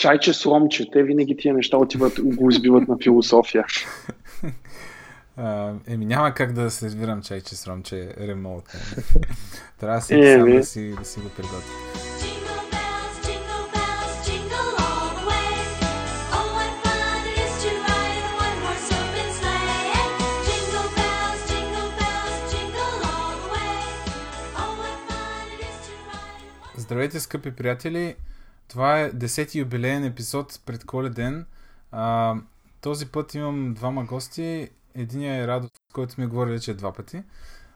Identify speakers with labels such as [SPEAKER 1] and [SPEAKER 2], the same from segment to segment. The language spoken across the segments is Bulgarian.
[SPEAKER 1] чайче с ромче. Те винаги тия неща отиват, го избиват на философия.
[SPEAKER 2] Еми няма как да се разбирам чайче с ромче ремонт. Трябва да си, е, сам да си, да си го приготвя. Здравейте, скъпи приятели! Това е 10-ти юбилеен епизод пред Коледен. А, този път имам двама гости. Единият е Радо, с който сме говорили вече два пъти.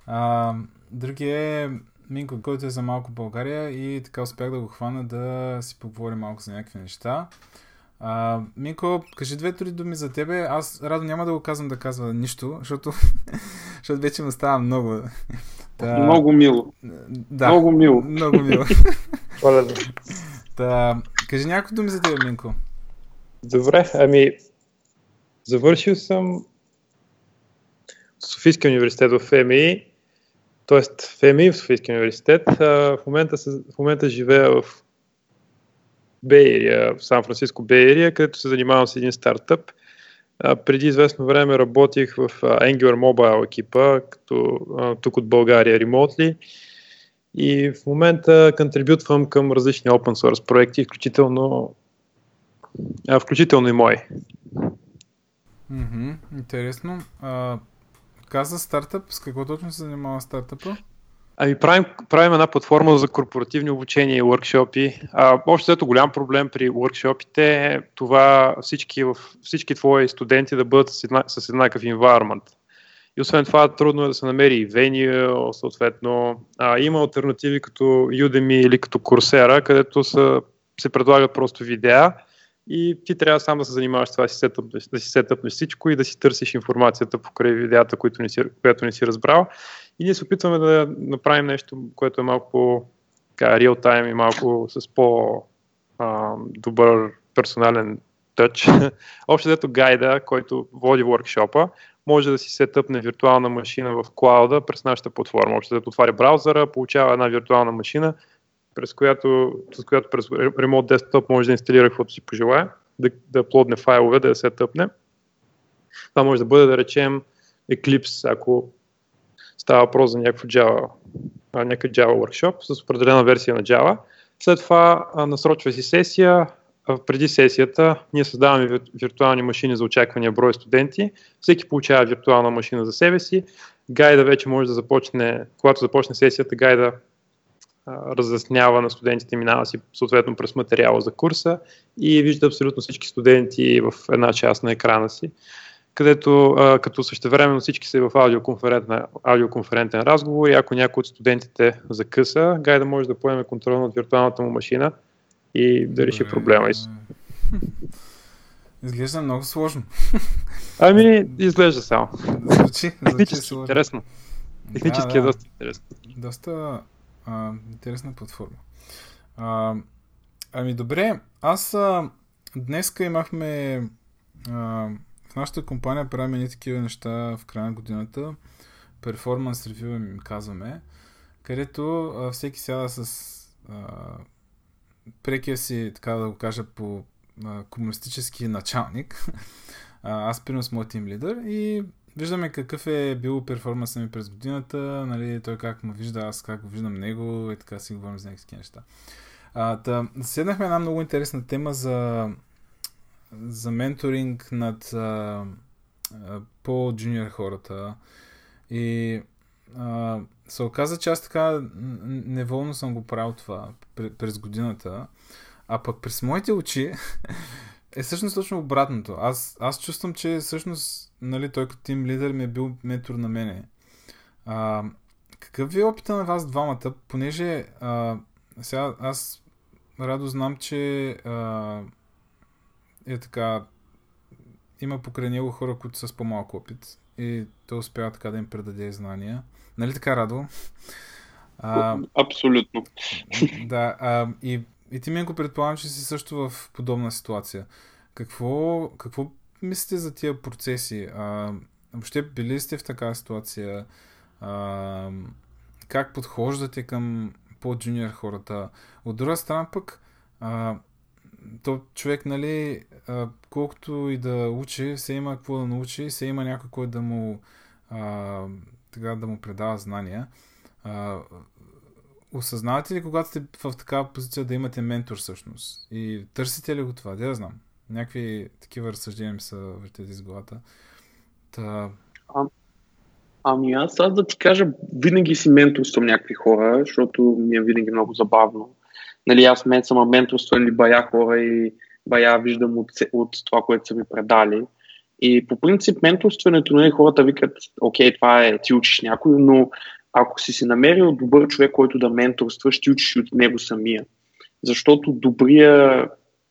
[SPEAKER 2] А, другия е Минко, който е за малко България и така успях да го хвана да си поговорим малко за някакви неща. А, Минко, кажи две-три думи за тебе. Аз, Радо, няма да го казвам да казва нищо, защото, защото вече ме става много.
[SPEAKER 1] Та... Много мило.
[SPEAKER 2] Да,
[SPEAKER 1] много мило.
[SPEAKER 2] Много мило. Та, кажи някои думи за теб, Минко.
[SPEAKER 3] Добре, ами завършил съм Софийския университет в ФМИ, т.е. ФМИ в Софийския университет. В момента, в момента живея в Бейрия, в Сан-Франциско Бейрия, където се занимавам с един стартъп – преди известно време работих в Angular Mobile екипа, като тук от България ремонтли. И в момента контрибютвам към различни open source проекти, включително, а, включително и мои.
[SPEAKER 2] Mm-hmm, интересно. А, каза стартъп, с какво точно се занимава стартъпа?
[SPEAKER 3] Ами правим, правим една платформа за корпоративни обучения и workshopи. А, общо ето голям проблем при workshopите е това всички, всички твои студенти да бъдат с, една, с еднакъв environment. И освен това трудно е да се намери и venue, съответно. А, има альтернативи като Udemy или като Coursera, където са, се предлагат просто видеа и ти трябва сам да се занимаваш с това, да си, сетъп, да сетъпнеш всичко и да си търсиш информацията покрай видеята, които не си, която не си разбрал. И ние се опитваме да направим нещо, което е малко реал тайм и малко с по-добър персонален тъч. Общо дето гайда, който води воркшопа, може да си сетъпне виртуална машина в клауда през нашата платформа. Общо дето отваря браузъра, получава една виртуална машина, през която, с която през Remote Desktop може да инсталира каквото си пожелая, да, да плодне файлове, да я сетъпне. Това може да бъде, да речем, Eclipse, ако Става въпрос за някакъв Java, някакъв Java workshop с определена версия на Java. След това насрочва си сесия. Преди сесията ние създаваме виртуални машини за очаквания брой студенти. Всеки получава виртуална машина за себе си. Гайда вече може да започне, когато започне сесията, гайда разяснява на студентите, минава си съответно през материала за курса и вижда абсолютно всички студенти в една част на екрана си където като същевременно всички са в аудиоконферентен разговор и ако някой от студентите закъса, гайда може да поеме контрол над виртуалната му машина и да реши проблема.
[SPEAKER 2] Изглежда много сложно.
[SPEAKER 3] Ами, изглежда само.
[SPEAKER 2] Звучи,
[SPEAKER 3] Технически звучи интересно. Технически да, е да. е доста интересно.
[SPEAKER 2] Доста а, интересна платформа. А, ами добре, аз а, днеска имахме а, в нашата компания правим едни такива неща в края на годината. Перформанс ревю им казваме, където а, всеки сяда с а, прекия си, така да го кажа, по а, комунистически началник. а, аз примерно с моят тим лидер и виждаме какъв е бил перформанса ми през годината, нали, той как му вижда, аз как го виждам него и така си говорим за някакви неща. А, да, седнахме една много интересна тема за за менторинг над а, по-джуниор хората. И а, се оказа, че аз така неволно съм го правил това през годината. А пък през моите очи е всъщност точно обратното. Аз, аз чувствам, че всъщност нали, той като тим лидер ми е бил ментор на мене. А, какъв ви е опита на вас двамата? Понеже а, сега аз радо знам, че а, е така, има покрай него хора, които са с по-малко опит и той успява така да им предаде знания. Нали така, Радо?
[SPEAKER 1] А, Абсолютно.
[SPEAKER 2] Да, а, и, и ти мен го предполагам, че си също в подобна ситуация. Какво, какво мислите за тия процеси? А, въобще били сте в такава ситуация? А, как подхождате към по-джуниор хората? От друга страна пък, а, то човек, нали, а, колкото и да учи, се има какво да научи, се има някой, който да му а, така да му предава знания. А, осъзнавате ли, когато сте в такава позиция да имате ментор всъщност? И търсите ли го това? Да, знам. Някакви такива разсъждения ми са въртят из главата. Та...
[SPEAKER 1] А, ами аз, аз да ти кажа, винаги си менторствам някакви хора, защото ми е винаги много забавно. Нали, аз мен съм менторство или бая хора и бая виждам от, от това, което са ми предали. И по принцип менторстването, нали, хората викат, окей, това е, ти учиш някой, но ако си си намерил добър човек, който да менторства, ще учиш от него самия. Защото добрия,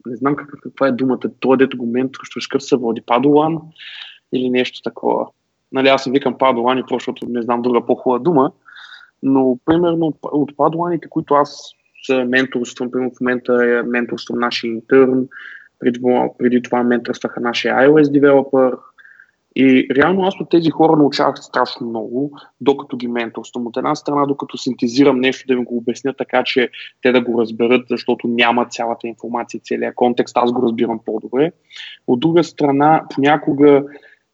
[SPEAKER 1] не знам какъв, каква е думата, той дето го менторстваш, какъв се води, падолан или нещо такова. Нали, аз съм викам падолани, защото не знам друга по-хубава дума, но примерно от падоланите, които аз менторствам, примерно в момента е менторствам нашия интерн, преди, преди това менторстваха нашия iOS девелопър, и реално аз от тези хора научавах страшно много, докато ги менторствам. От една страна, докато синтезирам нещо, да ми го обясня така, че те да го разберат, защото няма цялата информация, целият контекст, аз го разбирам по-добре. От друга страна, понякога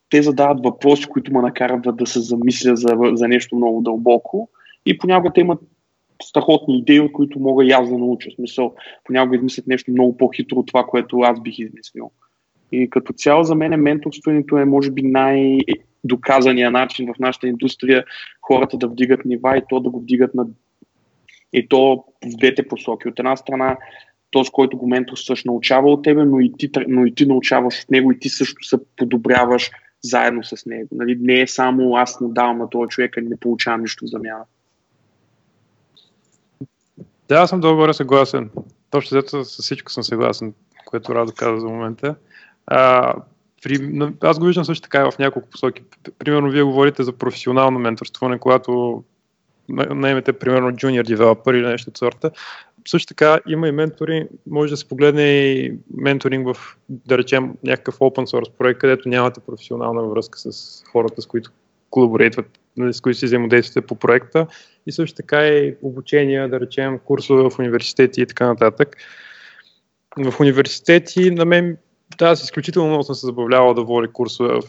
[SPEAKER 1] те задават въпроси, които ме накарат да се замисля за, за нещо много дълбоко и понякога те имат страхотни идеи, от които мога и аз да науча. В смисъл, понякога измислят нещо много по-хитро от това, което аз бих измислил. И като цяло за мен менторството е може би най-доказания начин в нашата индустрия хората да вдигат нива и то да го вдигат на и то в двете посоки. От една страна, този, който го менторстваш, научава от тебе, но и, ти, но и ти научаваш от него и ти също се подобряваш заедно с него. Нали? Не е само аз му давам на този човек, а не получавам нищо в замяна.
[SPEAKER 3] Да, аз съм добре съгласен. Точно взето с всичко съм съгласен, което Радо каза за момента. А, при, аз го виждам също така в няколко посоки. Примерно, вие говорите за професионално менторстване, когато наемете, примерно, junior девелопър или нещо от сорта. Също така има и ментори, може да се погледне и менторинг в, да речем, някакъв open source проект, където нямате професионална връзка с хората, с които колаборейтват, нали, с които си взаимодействате по проекта и също така и обучения, да речем, курсове в университети и така нататък. В университети на мен да, аз изключително много съм се забавлявал да води курсове в,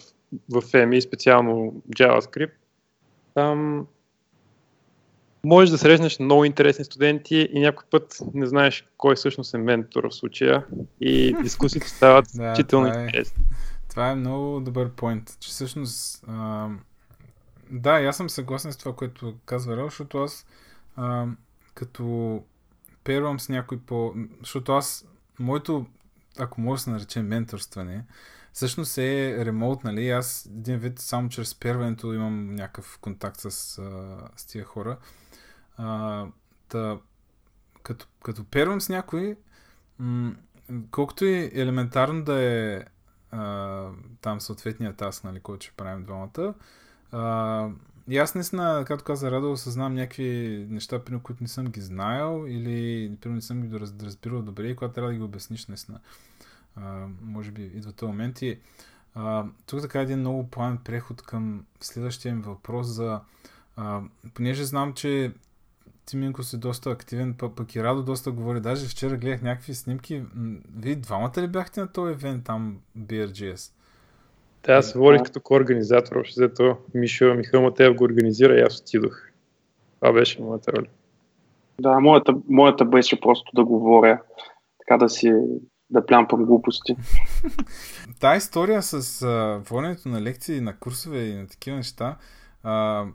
[SPEAKER 3] в EMI, специално JavaScript. Там можеш да срещнеш много интересни студенти и някой път не знаеш кой всъщност е ментор в случая и дискусиите стават изключително
[SPEAKER 2] да,
[SPEAKER 3] е, интересни.
[SPEAKER 2] Това е много добър поинт, че всъщност а, да, аз съм съгласен с това, което казва Рел, защото аз а, като первам с някой по... Защото аз, моето ако може да се нарече менторстване, всъщност е ремонт, нали? Аз един вид само чрез перването имам някакъв контакт с, с тия хора. А, та, като, като первам с някой, м- колкото и елементарно да е а, там съответния таск, нали, който ще правим двамата, а, и аз наистина, както каза Радо, съзнавам някакви неща, при които не съм ги знаел или при не съм ги разбирал добре и когато трябва да ги обясниш наистина. А, може би идва този момент и а, тук така един много план преход към следващия ми въпрос за а, понеже знам, че ти Минко си доста активен, пък и Радо доста говори. Даже вчера гледах някакви снимки. Вие двамата ли бяхте на този евент там, BRGS?
[SPEAKER 3] Да, аз водих като ко-организатор, общо взето Мишо Михаил Матеев го организира и аз отидох. Това беше моята роля.
[SPEAKER 1] Да, моята, моята беше просто да говоря, така да си да плямпам глупости.
[SPEAKER 2] Та история с а, воденето на лекции, на курсове и на такива неща, а,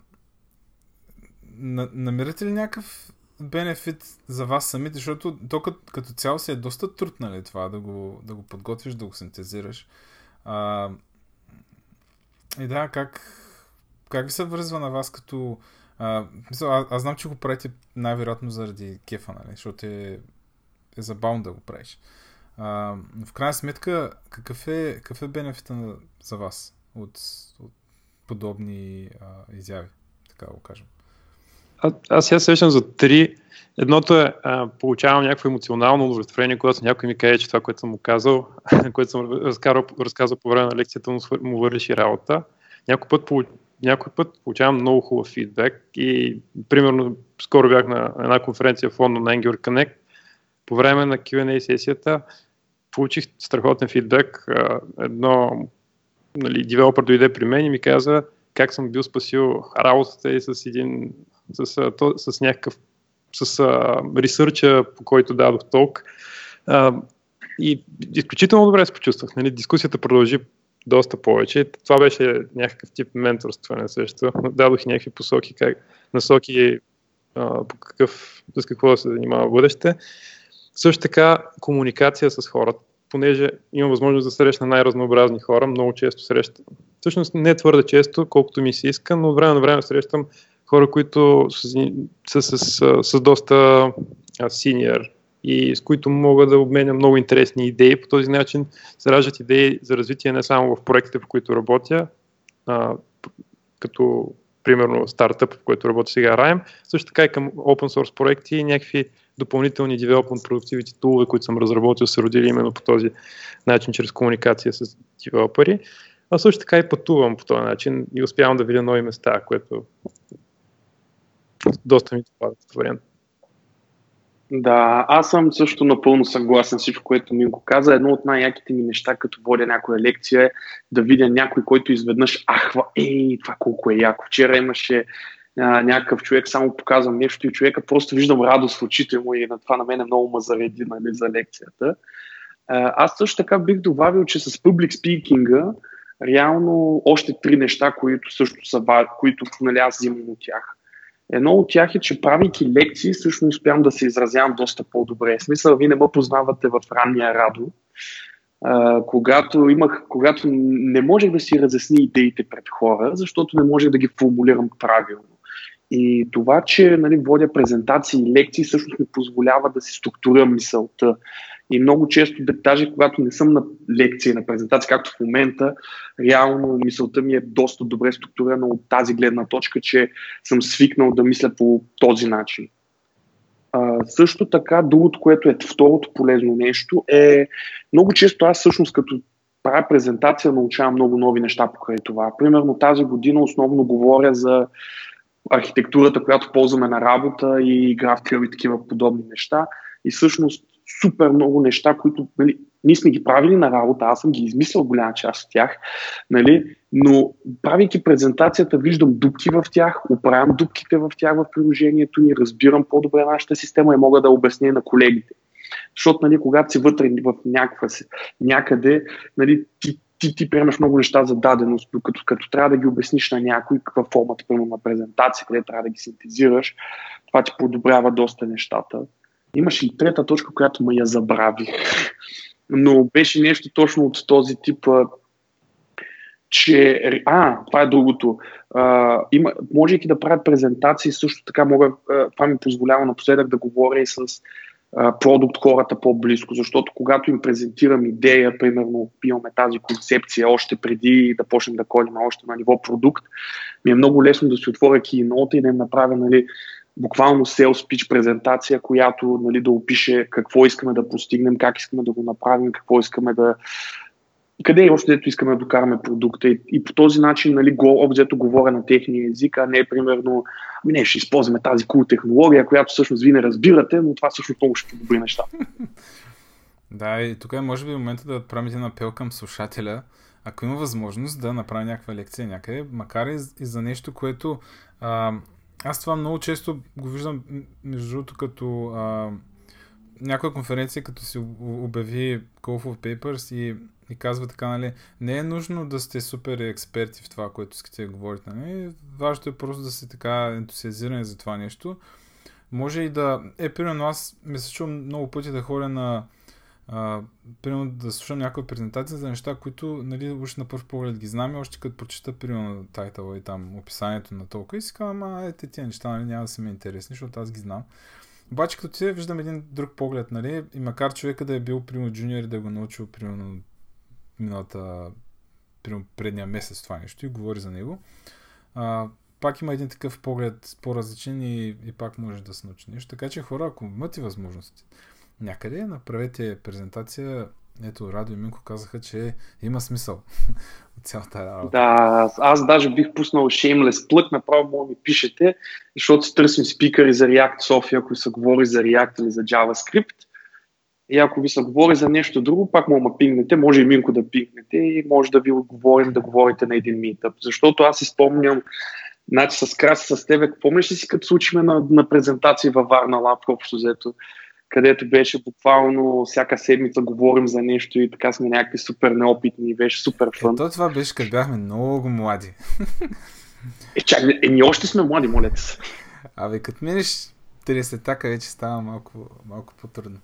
[SPEAKER 2] на, намирате ли някакъв бенефит за вас самите, защото то като, като цяло си е доста труд, нали, това, да го, да го подготвиш, да го синтезираш. А, и да, как, как ви се връзва на вас като... А, аз, аз знам, че го правите най-вероятно заради кефа, нали, защото е, е забавно да го правиш. А, в крайна сметка, какъв е, какъв е бенефита за вас от, от подобни а, изяви, така го кажем?
[SPEAKER 3] Аз сега срещам за три. Едното е, а, получавам някакво емоционално удовлетворение, когато някой ми каже, че това, което съм му казал, което съм разказал, разказал по време на лекцията, му, му върши работа. Някой път, някой път получавам много хубав фидбек и примерно скоро бях на една конференция в Лондон на Angular Connect. По време на Q&A сесията получих страхотен фидбек. Едно нали, девелопър дойде при мен и ми каза как съм бил спасил работата и с един с, с, някакъв с ресърча, по който дадох толк. А, и изключително добре се почувствах. Нали? Дискусията продължи доста повече. Това беше някакъв тип менторстване също. Дадох и някакви посоки, как, насоки а, по какъв, с какво да се занимава в бъдеще. Също така комуникация с хората, понеже имам възможност да срещна най-разнообразни хора, много често срещам. Всъщност не твърде често, колкото ми се иска, но от време на време срещам хора, които са, са с, с, с доста синьор и с които мога да обменя много интересни идеи. По този начин се раждат идеи за развитие не само в проектите, в които работя, а, като примерно стартъп, в който работя сега Rime, също така и към open source проекти и някакви допълнителни development productivity тулове, които съм разработил, са родили именно по този начин, чрез комуникация с девелопери. А също така и пътувам по този начин и успявам да видя нови места, което доста ми това вариант.
[SPEAKER 1] Да, аз съм също напълно съгласен с всичко, което ми го каза. Едно от най-яките ми неща, като водя някоя лекция е да видя някой, който изведнъж ахва, ей, това колко е яко. Вчера имаше а, някакъв човек, само показвам нещо и човека просто виждам радост в очите му и на това на мен е много ма зареди нали, за лекцията. А, аз също така бих добавил, че с public speaking реално още три неща, които също са, които нали, аз взимам от тях. Едно от тях е, че правейки лекции, всъщност успявам да се изразявам доста по-добре. В смисъл, вие не ме познавате в ранния радо. Когато, имах, когато не можех да си разясни идеите пред хора, защото не можех да ги формулирам правилно. И това, че нали, водя презентации и лекции, всъщност ми позволява да си структурирам мисълта. И много често, даже когато не съм на лекция, на презентация, както в момента, реално мисълта ми е доста добре структурирана от тази гледна точка, че съм свикнал да мисля по този начин. А, също така, другото, което е второто полезно нещо е много често аз всъщност като правя презентация научавам много нови неща покрай това. Примерно тази година основно говоря за архитектурата, която ползваме на работа и GraphQL и такива подобни неща. И всъщност супер много неща, които нали, ние сме ги правили на работа, аз съм ги измислил голяма част от тях, нали, но правейки презентацията, виждам дупки в тях, оправям дупките в тях в приложението ни, разбирам по-добре нашата система и мога да обясня на колегите. Защото, нали, когато си вътре в някаква, някъде, нали, ти, ти, ти приемаш много неща за даденост, като, като трябва да ги обясниш на някой, каква формата, примерно на презентация, къде трябва да ги синтезираш, това ти подобрява доста нещата. Имаше и трета точка, която ме я забравих. Но беше нещо точно от този тип, че... А, това е другото. А, има, можейки да правят презентации, също така мога, това ми позволява напоследък да говоря и с продукт хората по-близко, защото когато им презентирам идея, примерно имаме тази концепция още преди да почнем да кодим още на ниво продукт, ми е много лесно да си отворя кинота и да им направя нали, буквално sales pitch презентация, която нали, да опише какво искаме да постигнем, как искаме да го направим, какво искаме да, къде е още дето искаме да докараме продукта и, и по този начин нали, го, обзето говоря на техния език, а не примерно ами не, ще използваме тази кул технология, която всъщност вие не разбирате, но това всъщност много ще подобри неща.
[SPEAKER 2] Да, и тук е може би момента да отправим един апел към слушателя, ако има възможност да направи някаква лекция някъде, макар и, и за нещо, което а, аз това много често го виждам, между другото, като а, някоя конференция, като си обяви Call for Papers и, и казва така, нали, не е нужно да сте супер експерти в това, което искате да говорите. Нали? Важното е просто да сте така ентусиазирани за това нещо. Може и да... Е, примерно, аз ми се чувам много пъти да ходя на а, примерно да слушам някоя презентация за неща, които нали, уж на първ поглед ги знам и още като прочета примерно тайтъла и там описанието на толкова и си казвам, а ете тия неща нали, няма да са ми интересни, защото аз ги знам. Обаче като ти виждам един друг поглед, нали, и макар човека да е бил примерно джуниор и да го научил примерно миналата примерно предния месец това нещо и говори за него, а, пак има един такъв поглед по-различен и, и пак може да се научи нещо. Така че хора, ако имате възможности, някъде, направете презентация. Ето, Радо и Минко казаха, че има смисъл от цялата работа.
[SPEAKER 1] Да, аз, даже бих пуснал Shameless плък, направо мога ми пишете, защото си търсим спикъри за React София, ако се говори за React или за JavaScript. И ако ви се говори за нещо друго, пак му ма пингнете, може и Минко да пингнете и може да ви отговорим да говорите на един митъп. Защото аз си спомням, значи с Краси с тебе, помниш ли си като случиме на, на презентации във Варна Лаб, общо взето, където беше буквално всяка седмица говорим за нещо и така сме някакви супер неопитни и беше супер фън.
[SPEAKER 2] Ето това беше като бяхме много млади.
[SPEAKER 1] Е, чак, е, ние още сме млади, моля се.
[SPEAKER 2] Абе, като минеш 30 така вече става малко, малко по-трудно.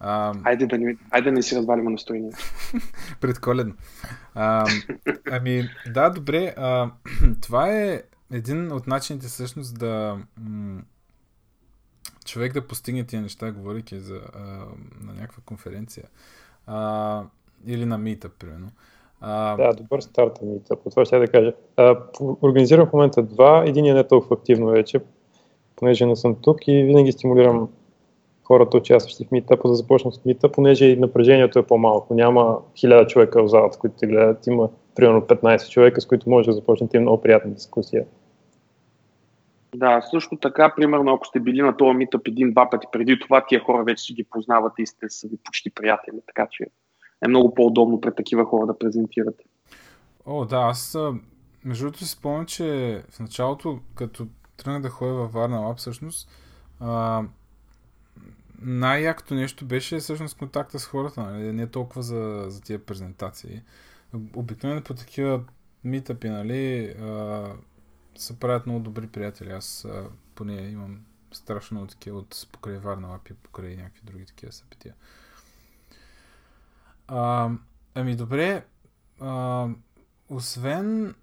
[SPEAKER 1] А, айде, да не, айде да не си развалим настроението.
[SPEAKER 2] Предколедно. А, ами, да, добре. А, това е един от начините всъщност да човек да постигне тия неща, говорейки за, а, на някаква конференция. А, или на митъп, примерно.
[SPEAKER 3] А... Да, добър старт на митъп. Това ще да кажа. А, организирам в момента два. Не е толкова активно вече, понеже не съм тук и винаги стимулирам хората, участващи в митъпа, да започнат с митъп, понеже напрежението е по-малко. Няма хиляда човека в залата, които те гледат. Има примерно 15 човека, с които може да започнете много приятна дискусия.
[SPEAKER 1] Да, също така, примерно, ако сте били на този митъп един-два пъти преди това, тия хора вече си ги познавате и сте са ви почти приятели, така че е много по-удобно пред такива хора да презентирате.
[SPEAKER 2] О, да, аз между другото си спомням, че в началото, като тръгнах да ходя във Варна Лаб, всъщност, а, най-якото нещо беше всъщност контакта с хората, нали? не толкова за, за тия презентации. Обикновено по такива митъпи, нали, а, се правят много добри приятели. Аз а, поне имам страшно много такива от покрай Варна Лапи, покрай някакви други такива събития. А, ами добре, а, освен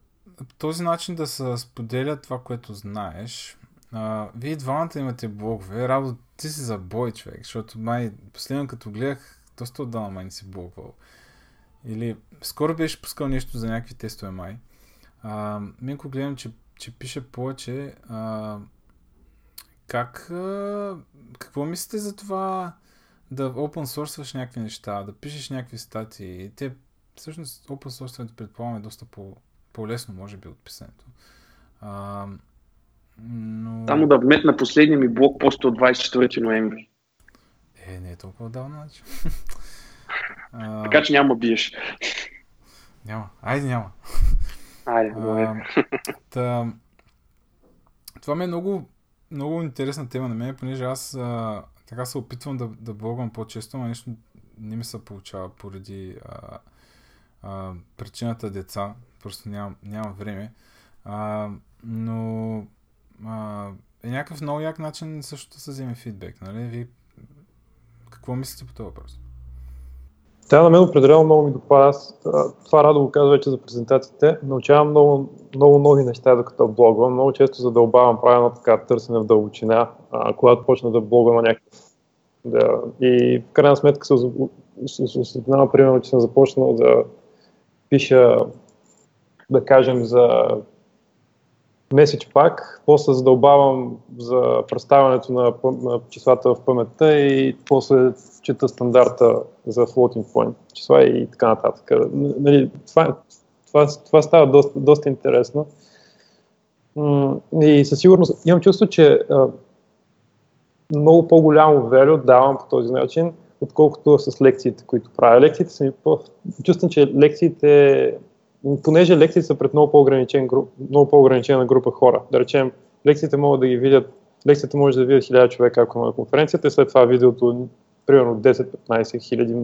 [SPEAKER 2] този начин да се споделя това, което знаеш, а, вие двамата имате блогове. Работа ти си за бой, човек, защото май последно като гледах, доста отдавна май не си блогвал. Или скоро беше пускал нещо за някакви тестове май. А, Минко гледам, че, че пише повече. А, как, а, какво мислите за това да open source някакви неща, да пишеш някакви статии? Те, всъщност, open source предполагам е доста по, по-лесно, може би, от писането. А,
[SPEAKER 1] но... Само да вметна последния ми блог пост от 24 ноември.
[SPEAKER 2] Е, не е толкова давно, значи.
[SPEAKER 1] така че няма биеш.
[SPEAKER 2] Няма. Айде няма.
[SPEAKER 1] Айде, а,
[SPEAKER 2] та, това ми е много, много интересна тема на мен, понеже аз а, така се опитвам да, да блогвам по-често, но нещо не ми се получава поради а, а, причината деца. Просто нямам, нямам време. А, но а, е някакъв много як начин също да се вземе фидбек. Нали? Вие какво мислите по този въпрос?
[SPEAKER 3] Тя на мен определено много ми допада. Аз това радо го казва вече за презентациите. Научавам много, много нови неща, докато блогвам. Много често задълбавам правилно така търсене в дълбочина, а, когато почна да блогвам на някакъв. Да. И в крайна сметка се осъзнавам, примерно, че съм започнал да пиша, да кажем, за меседж пак, после задълбавам за представянето на, на числата в паметта и после чета стандарта за floating point числа и така нататък. Нали, това, това, това става доста, доста интересно. И със сигурност имам чувство, че много по-голямо верю давам по този начин, отколкото с лекциите, които правя. Лекциите са ми по... Чувствам, че лекциите понеже лекциите са пред много, по-ограничен много по-ограничена група хора. Да речем, лекциите могат да ги видят, лекцията може да видят 1000 човека, ако на конференцията, и след това видеото примерно 10-15 хиляди,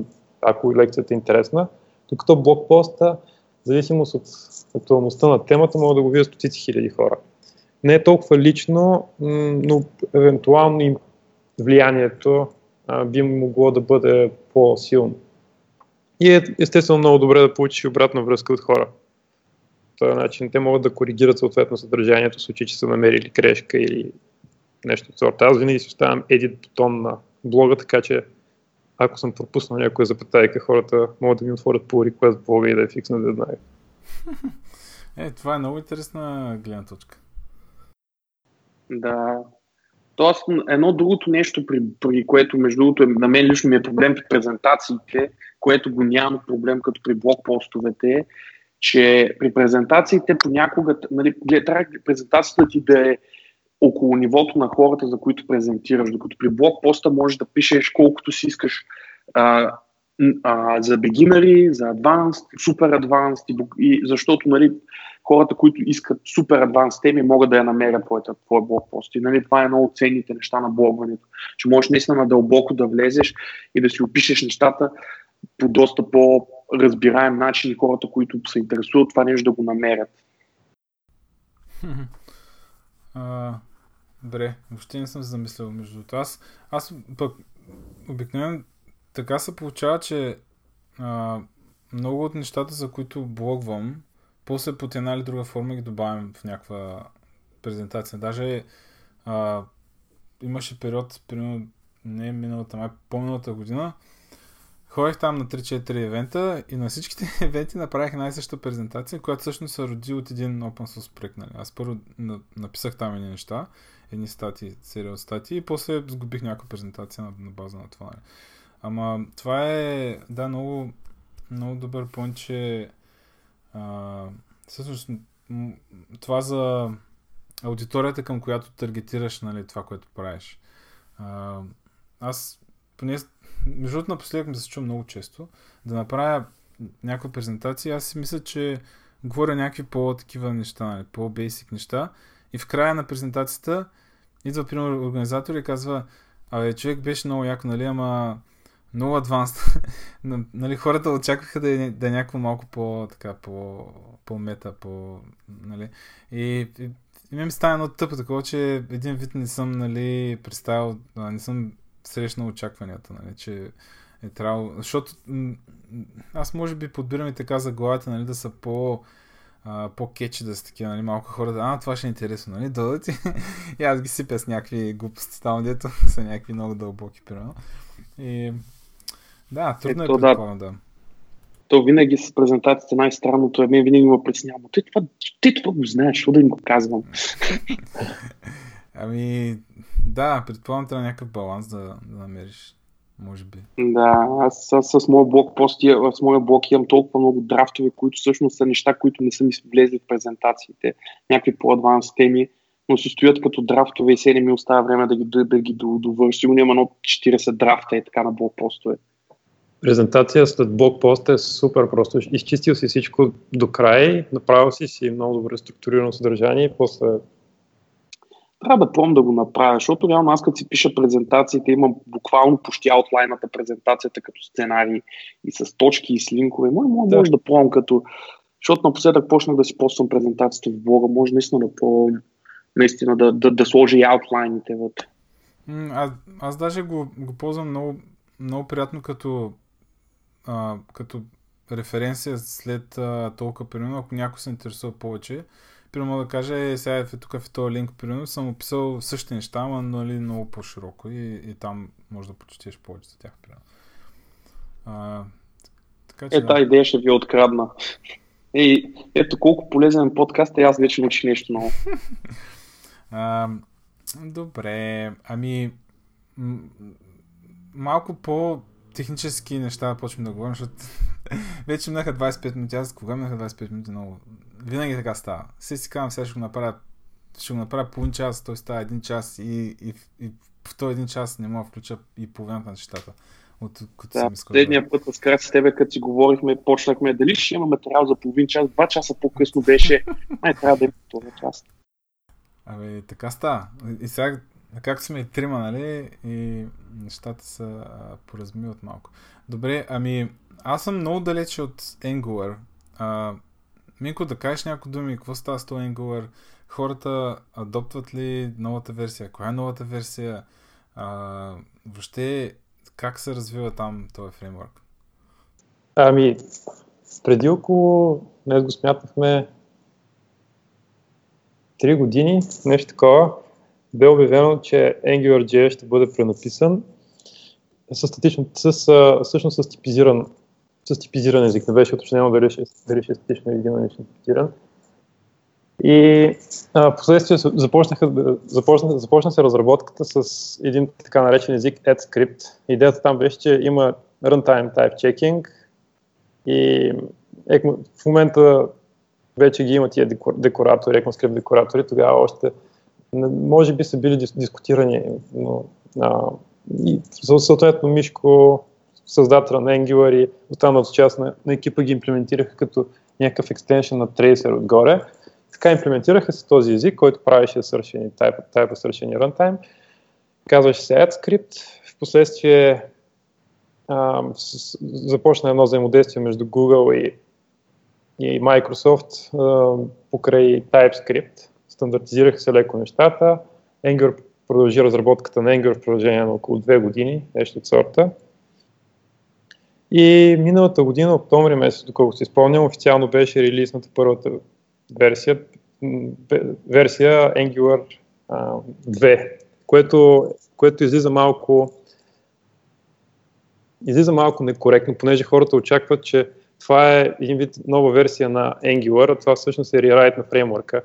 [SPEAKER 3] ако лекцията е интересна. Докато блокпоста, в зависимост от актуалността на темата, могат да го видят стотици хиляди хора. Не е толкова лично, но евентуално им влиянието би могло да бъде по-силно. И е естествено много добре да получиш обратна връзка от хора. По този начин те могат да коригират съответно съдържанието, в случай, че са намерили грешка или нещо от сорта. Аз винаги си оставям едит бутон на блога, така че ако съм пропуснал някоя запетайка, хората могат да ми отворят по реквест блога и да я фикснат да знаят.
[SPEAKER 2] Е, това е много интересна гледна точка.
[SPEAKER 1] Да. Тоест, едно другото нещо, при, при което, между другото, е, на мен лично ми е проблем при презентациите, което го няма проблем като при блокпостовете, че при презентациите понякога, нали, трябва презентацията ти да е около нивото на хората, за които презентираш, докато при блокпоста можеш да пишеш колкото си искаш а, а, за beginner, за advanced, супер и, и защото нали, хората, които искат супер адванс теми, могат да я намерят по твой блокпост. И нали, това е едно от ценните неща на блогването, че можеш наистина дълбоко да влезеш и да си опишеш нещата по доста по-разбираем начин и хората, които се интересуват това нещо да го намерят.
[SPEAKER 2] Добре, въобще не съм се замислял между другото. Аз, аз пък обикновено така се получава, че а, много от нещата, за които блогвам, после под една или друга форма ги добавям в някаква презентация. Даже а, имаше период, примерно не миналата, май по-миналата година, ходех там на 3-4 евента и на всичките евенти направих една и съща презентация, която всъщност се роди от един open source проект. Нали. Аз първо написах там едни неща, едни статии, серия от статии и после сгубих някаква презентация на, на база на това. Нали. Ама това е, да, много, много добър point, че а, всъщност това за аудиторията, към която таргетираш нали, това, което правиш. А, аз поне между другото, напоследък ми се чува много често да направя някаква презентация. Аз си мисля, че говоря някакви по-такива неща, нали, по-бейсик неща. И в края на презентацията идва, примерно, организатор и казва, абе, човек беше много яко, нали, ама много адванс. нали, хората очакваха да е, да е някакво малко по, така, по, по-мета, по, нали. И, и, и ми става едно тъпо такова, че един вид не съм, нали, представил, не съм срещна очакванията, нали, че е трябвало, защото аз може би подбирам и така за нали, да са по по-кечи да са такива, нали, малко хора а, това ще е интересно, нали, дойдат и, и аз ги сипя с някакви глупости там, дето са някакви много дълбоки, примерно. И да, трудно Ето, е предполагам, да. да.
[SPEAKER 1] То винаги с презентацията най-странното е, мен винаги ме притеснява. Ти това, ти това го знаеш, що да им го казвам.
[SPEAKER 2] ами, да, предполагам трябва някакъв баланс да, да намериш. Може би.
[SPEAKER 1] Да, аз с, с моя блок пости, с моя блок имам толкова много драфтове, които всъщност са неща, които не са ми влезли в презентациите, някакви по-адванс теми, но се стоят като драфтове и седем ми остава време да ги, да, ги довърши. Сигурно има едно 40 драфта и така на блокпостове.
[SPEAKER 3] Презентация след блокпост е супер просто. Изчистил си всичко до край, направил си си много добре структурирано съдържание и после
[SPEAKER 1] трябва да пробвам да го направя, защото реално аз като си пиша презентациите, имам буквално почти аутлайната презентацията като сценарий и с точки и с линкове. Може, може, да. може да пробвам като... Защото напоследък почнах да си поствам презентацията в блога, може наистина да пробвам наистина да, да, да сложи и аутлайните вътре.
[SPEAKER 2] Аз, аз даже го, го ползвам много, много приятно като, а, като референция след а, толкова примерно, ако някой се интересува повече примерно да кажа, е, сега е тук в този линк, примерно, съм описал същите неща, ама нали, много по-широко и, и там може да почетеш повече за тях, примерно. А,
[SPEAKER 1] така, че, е, тази идея ще ви открадна. И ето колко полезен подкаст е, аз вече научих нещо ново.
[SPEAKER 2] а, добре, ами м- малко по технически неща почваме да говорим, защото вече минаха 25 минути. Аз кога минаха 25 минути много винаги така става. Се си казвам, сега ще го направя, ще го направя половин час, той става един час и, и, и в този един час не мога да включа и половината на нещата. От,
[SPEAKER 1] като да, последния път с с тебе, като си говорихме, почнахме дали ще има материал за половин час, два часа по-късно беше, май трябва да има това час.
[SPEAKER 2] Абе, така става. И сега, както сме и трима, нали, и нещата са поразмиват малко. Добре, ами, аз съм много далече от Angular. А, Минко, да кажеш някои думи, какво става с този Angular? Хората адоптват ли новата версия? Коя е новата версия? А, въобще, как се развива там този фреймворк?
[SPEAKER 3] Ами, преди около, днес го смятахме, 3 години, нещо такова, бе обявено, че AngularJS ще бъде пренаписан с, статично, с, всъщност с типизиран с типизиран език. Не беше уточнено дали ще, дали ще е статично или динамично типизиран. И а, последствие започнаха, започна, започна се разработката с един така наречен език AdScript. Идеята там беше, че има runtime type checking и в момента вече ги има тия декоратори, ECMAScript декоратори, тогава още може би са били дискутирани, но а, и съответно Мишко създателя на Angular и останалата част на, на екипа ги имплементираха като някакъв екстеншън на Tracer отгоре. Така имплементираха се този език, който правеше свършени type, type свършени runtime. Казваше се AdScript. В последствие а, с, започна едно взаимодействие между Google и, и Microsoft а, покрай TypeScript. Стандартизираха се леко нещата. Angular продължи разработката на Angular в продължение на около две години, нещо от сорта. И миналата година, октомври месец, доколко си спомням, официално беше релизната първата версия, версия Angular а, 2, което, което излиза малко излиза малко некоректно, понеже хората очакват, че това е един вид нова версия на Angular, а това всъщност е рерайт на фреймворка.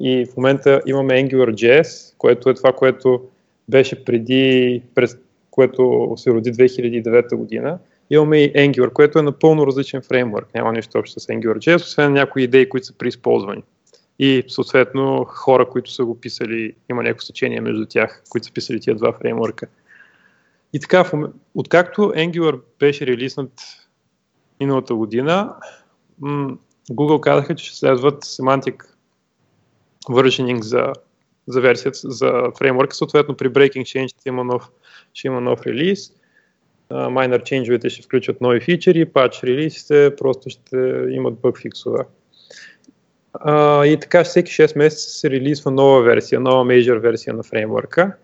[SPEAKER 3] И в момента имаме AngularJS, което е това, което беше преди, през което се роди 2009 година. Имаме и Angular, което е напълно различен фреймворк. Няма нищо общо с AngularJS, освен някои идеи, които са преизползвани. И съответно хора, които са го писали, има някакво сечение между тях, които са писали тия два фреймворка. И така, откакто Angular беше релиснат миналата година, Google казаха, че ще следват Semantic versioning за, за версията, за фреймворка. Съответно, при Breaking Change ще има нов, ще има нов релиз. Minor change ще включват нови фичери, патч релизите просто ще имат бъг фиксове. И така всеки 6 месеца се релизва нова версия, нова мейджор версия на фреймворка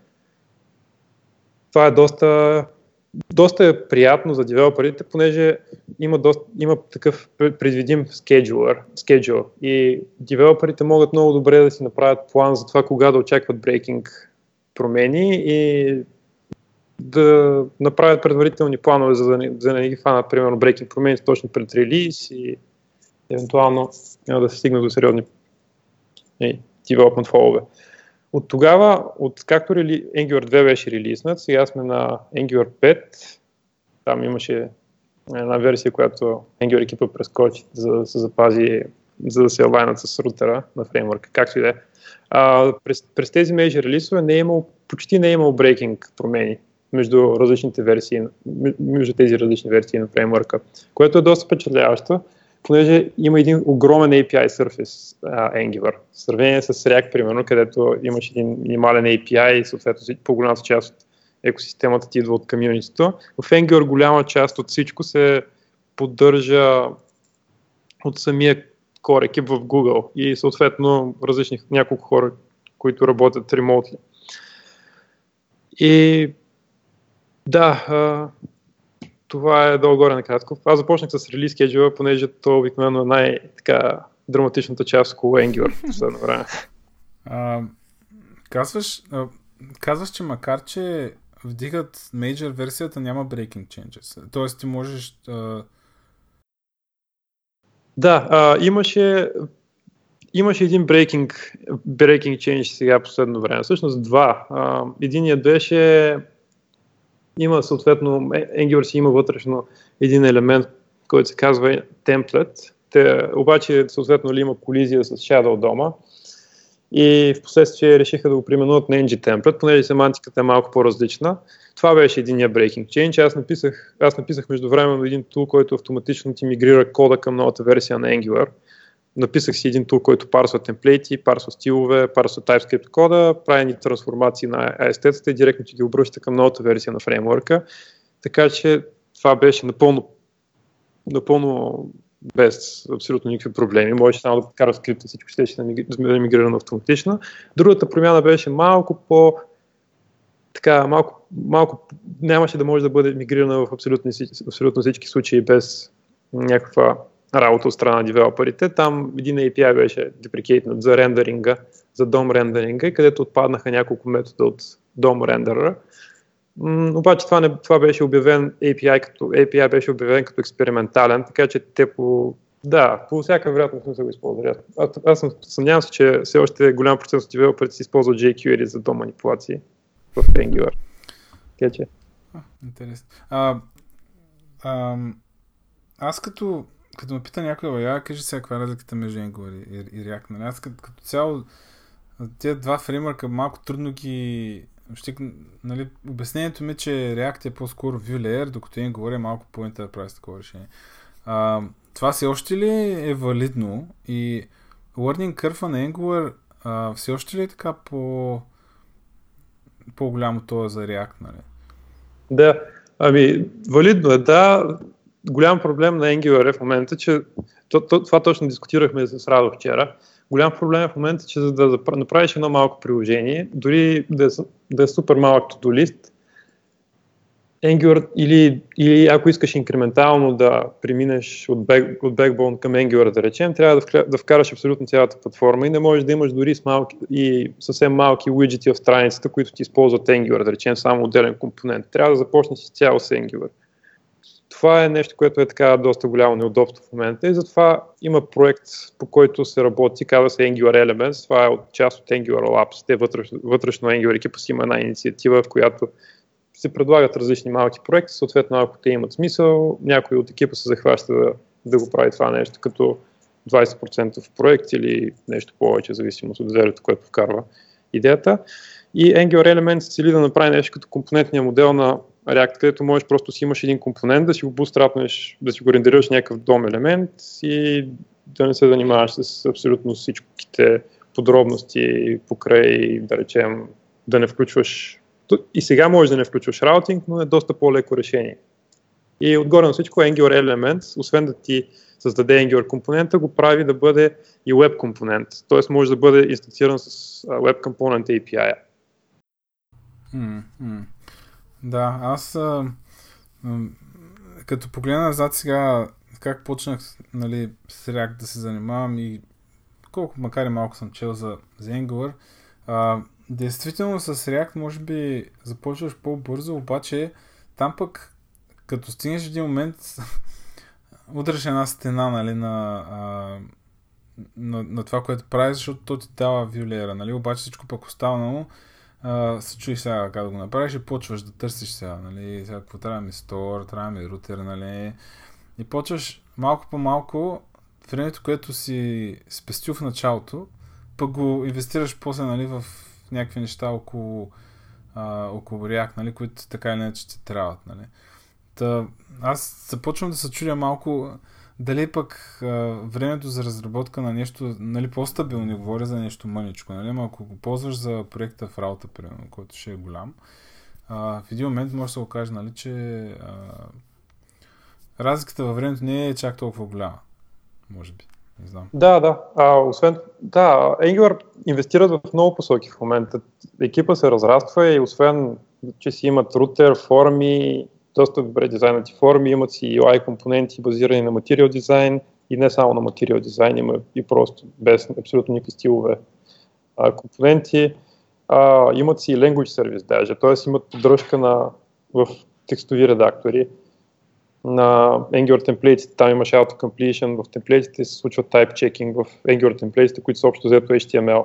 [SPEAKER 3] това е доста, доста е приятно за девелоперите, понеже има, доста, има такъв предвидим скеджулър, schedule и девелоперите могат много добре да си направят план за това кога да очакват брейкинг промени и да направят предварителни планове, за да не, за да не ги фанат, примерно, брейкинг промени точно пред релиз и евентуално да се стигне до сериозни девелопмент фолове. От тогава, от както рели... Angular 2 беше релизнат, сега сме на Angular 5. Там имаше една версия, която Angular екипа прескочи, за да се запази, за да се алайнат с рутера на фреймворка, както и да е. През, през тези мейджор релизове не е имал, почти не е имал брейкинг промени между различните версии, между тези различни версии на фреймворка, което е доста впечатляващо понеже има един огромен API surface uh, Angular, в сравнение с React, примерно, където имаш един минимален API и съответно по-голямата част от екосистемата ти идва от комьюнитито. В Angular голяма част от всичко се поддържа от самия core екип в Google и съответно различни няколко хора, които работят ремонтли. И да, това е долу-горе накратко. Аз започнах с релиз кеджула, понеже то обикновено е най-така драматичната част около Angular в последно време.
[SPEAKER 2] А, казваш, а, казваш, че макар, че вдигат мейджор версията, няма breaking changes. Тоест ти можеш... А...
[SPEAKER 3] Да, а, имаше имаше един breaking, breaking change сега последно време. Всъщност два. А, единият беше има съответно, Angular си има вътрешно един елемент, който се казва template. Те, обаче съответно ли има колизия с Shadow дома и в последствие решиха да го применуват на NG template, понеже семантиката е малко по-различна. Това беше единия breaking change. Аз написах, аз написах междувременно един тул, който автоматично ти мигрира кода към новата версия на Angular написах си един тул, който парсва темплейти, парсва стилове, парсва TypeScript кода, прави ни трансформации на естетата и директно ти ги обръща към новата версия на фреймворка. Така че това беше напълно, напълно без абсолютно никакви проблеми. Можеше само да кара скрипта, всичко ще да мигрирано автоматично. Другата промяна беше малко по така, малко, малко нямаше да може да бъде мигрирана в абсолютно, абсолютно всички случаи без някаква работа от страна на девелоперите. Там един API беше деприкейтнат за рендеринга, за дом рендеринга, където отпаднаха няколко метода от дом рендера. Обаче това, не, това беше обявен API, като, API беше обявен като експериментален, така че те по да, по всяка вероятност не са го използвали. Аз, аз съм, съмнявам се, че все още голям процент от девелоперите си използват jQuery за дом манипулации в Angular. Така че.
[SPEAKER 2] интересно. А, а, аз като като ме пита някой, я кажи сега каква е разликата между Angular и, и React. Нали? Аз като, като цяло тези два фреймворка малко трудно ги ще, нали, обяснението ми, че React е по-скоро Vue Layer, докато им говоря малко по Enterprise такова решение. А, това все още ли е валидно и Learning Curve на Angular а, все още ли е така по по-голямо това за React, нали?
[SPEAKER 3] Да, ами валидно е, да. Голям проблем на Angular е в момента, че то, то, това точно дискутирахме с Радо вчера. Голям проблем е в момента, че за да направиш едно малко приложение, дори да е, да е супер малък to лист, Angular или, или ако искаш инкрементално да преминеш от, back, от Backbone към Angular, да речем, трябва да, да вкараш абсолютно цялата платформа и не можеш да имаш дори с малки, и съвсем малки уиджети в страницата, които ти използват Angular, да речем само отделен компонент. Трябва да започнеш с цяло с Angular. Това е нещо, което е така доста голямо неудобство в момента и затова има проект, по който се работи, казва се Angular Elements, това е от част от Angular Labs, те вътрешно, вътрешно Angular екипа си има една инициатива, в която се предлагат различни малки проекти, съответно ако те имат смисъл, някой от екипа се захваща да, да го прави това нещо като 20% в проект или нещо повече, зависимост от зелето, което вкарва идеята. И Angular Elements цели да направи нещо като компонентния модел на React, където можеш просто си имаш един компонент, да си го бустрапнеш, да си го рендерираш някакъв дом елемент и да не се занимаваш с абсолютно всичките подробности покрай, да речем, да не включваш и сега можеш да не включваш раутинг, но е доста по-леко решение. И отгоре на всичко Angular Elements, освен да ти създаде Angular компонента, го прави да бъде и Web компонент. Т.е. може да бъде инсталиран с Web Component API.
[SPEAKER 2] Mm-hmm. Да, аз а, като погледна назад сега как почнах нали, с React да се занимавам и колко макар и малко съм чел за, за Angular, а, Действително с React може би започваш по-бързо, обаче там пък като стигнеш един момент удръш една стена нали, на, а, на, на това, което правиш, защото то ти дава вюлера, нали? обаче всичко пък останало се чуеш сега как да го направиш и почваш да търсиш сега, нали, сега какво трябва ми стор, трябва ми рутер, нали, и почваш малко по малко времето, което си спестил в началото, пък го инвестираш после, нали, в някакви неща около, а, около React, нали, които така или иначе ти трябват. Нали. Та, аз започвам да се чудя малко дали пък а, времето за разработка на нещо, нали, по-стабилно, не говоря за нещо мъничко, нали, но ако го ползваш за проекта в работа, примерно, който ще е голям, а, в един момент може да се окаже, нали, че а, разликата във времето не е чак толкова голяма, може би. Не знам.
[SPEAKER 3] Да, да. А, освен, да, Angular инвестират в много посоки в момента. Екипа се разраства и освен, че си имат рутер, форми, доста добре дизайнати форми, имат си UI компоненти базирани на материал дизайн и не само на материал дизайн, има и просто без абсолютно никакви стилове а, компоненти. А, имат си и language service даже, т.е. имат поддръжка на, в текстови редактори на Angular темплейтите, там имаш auto-completion, в темплейтите се случва type checking в Angular темплейтите, които са общо взето HTML.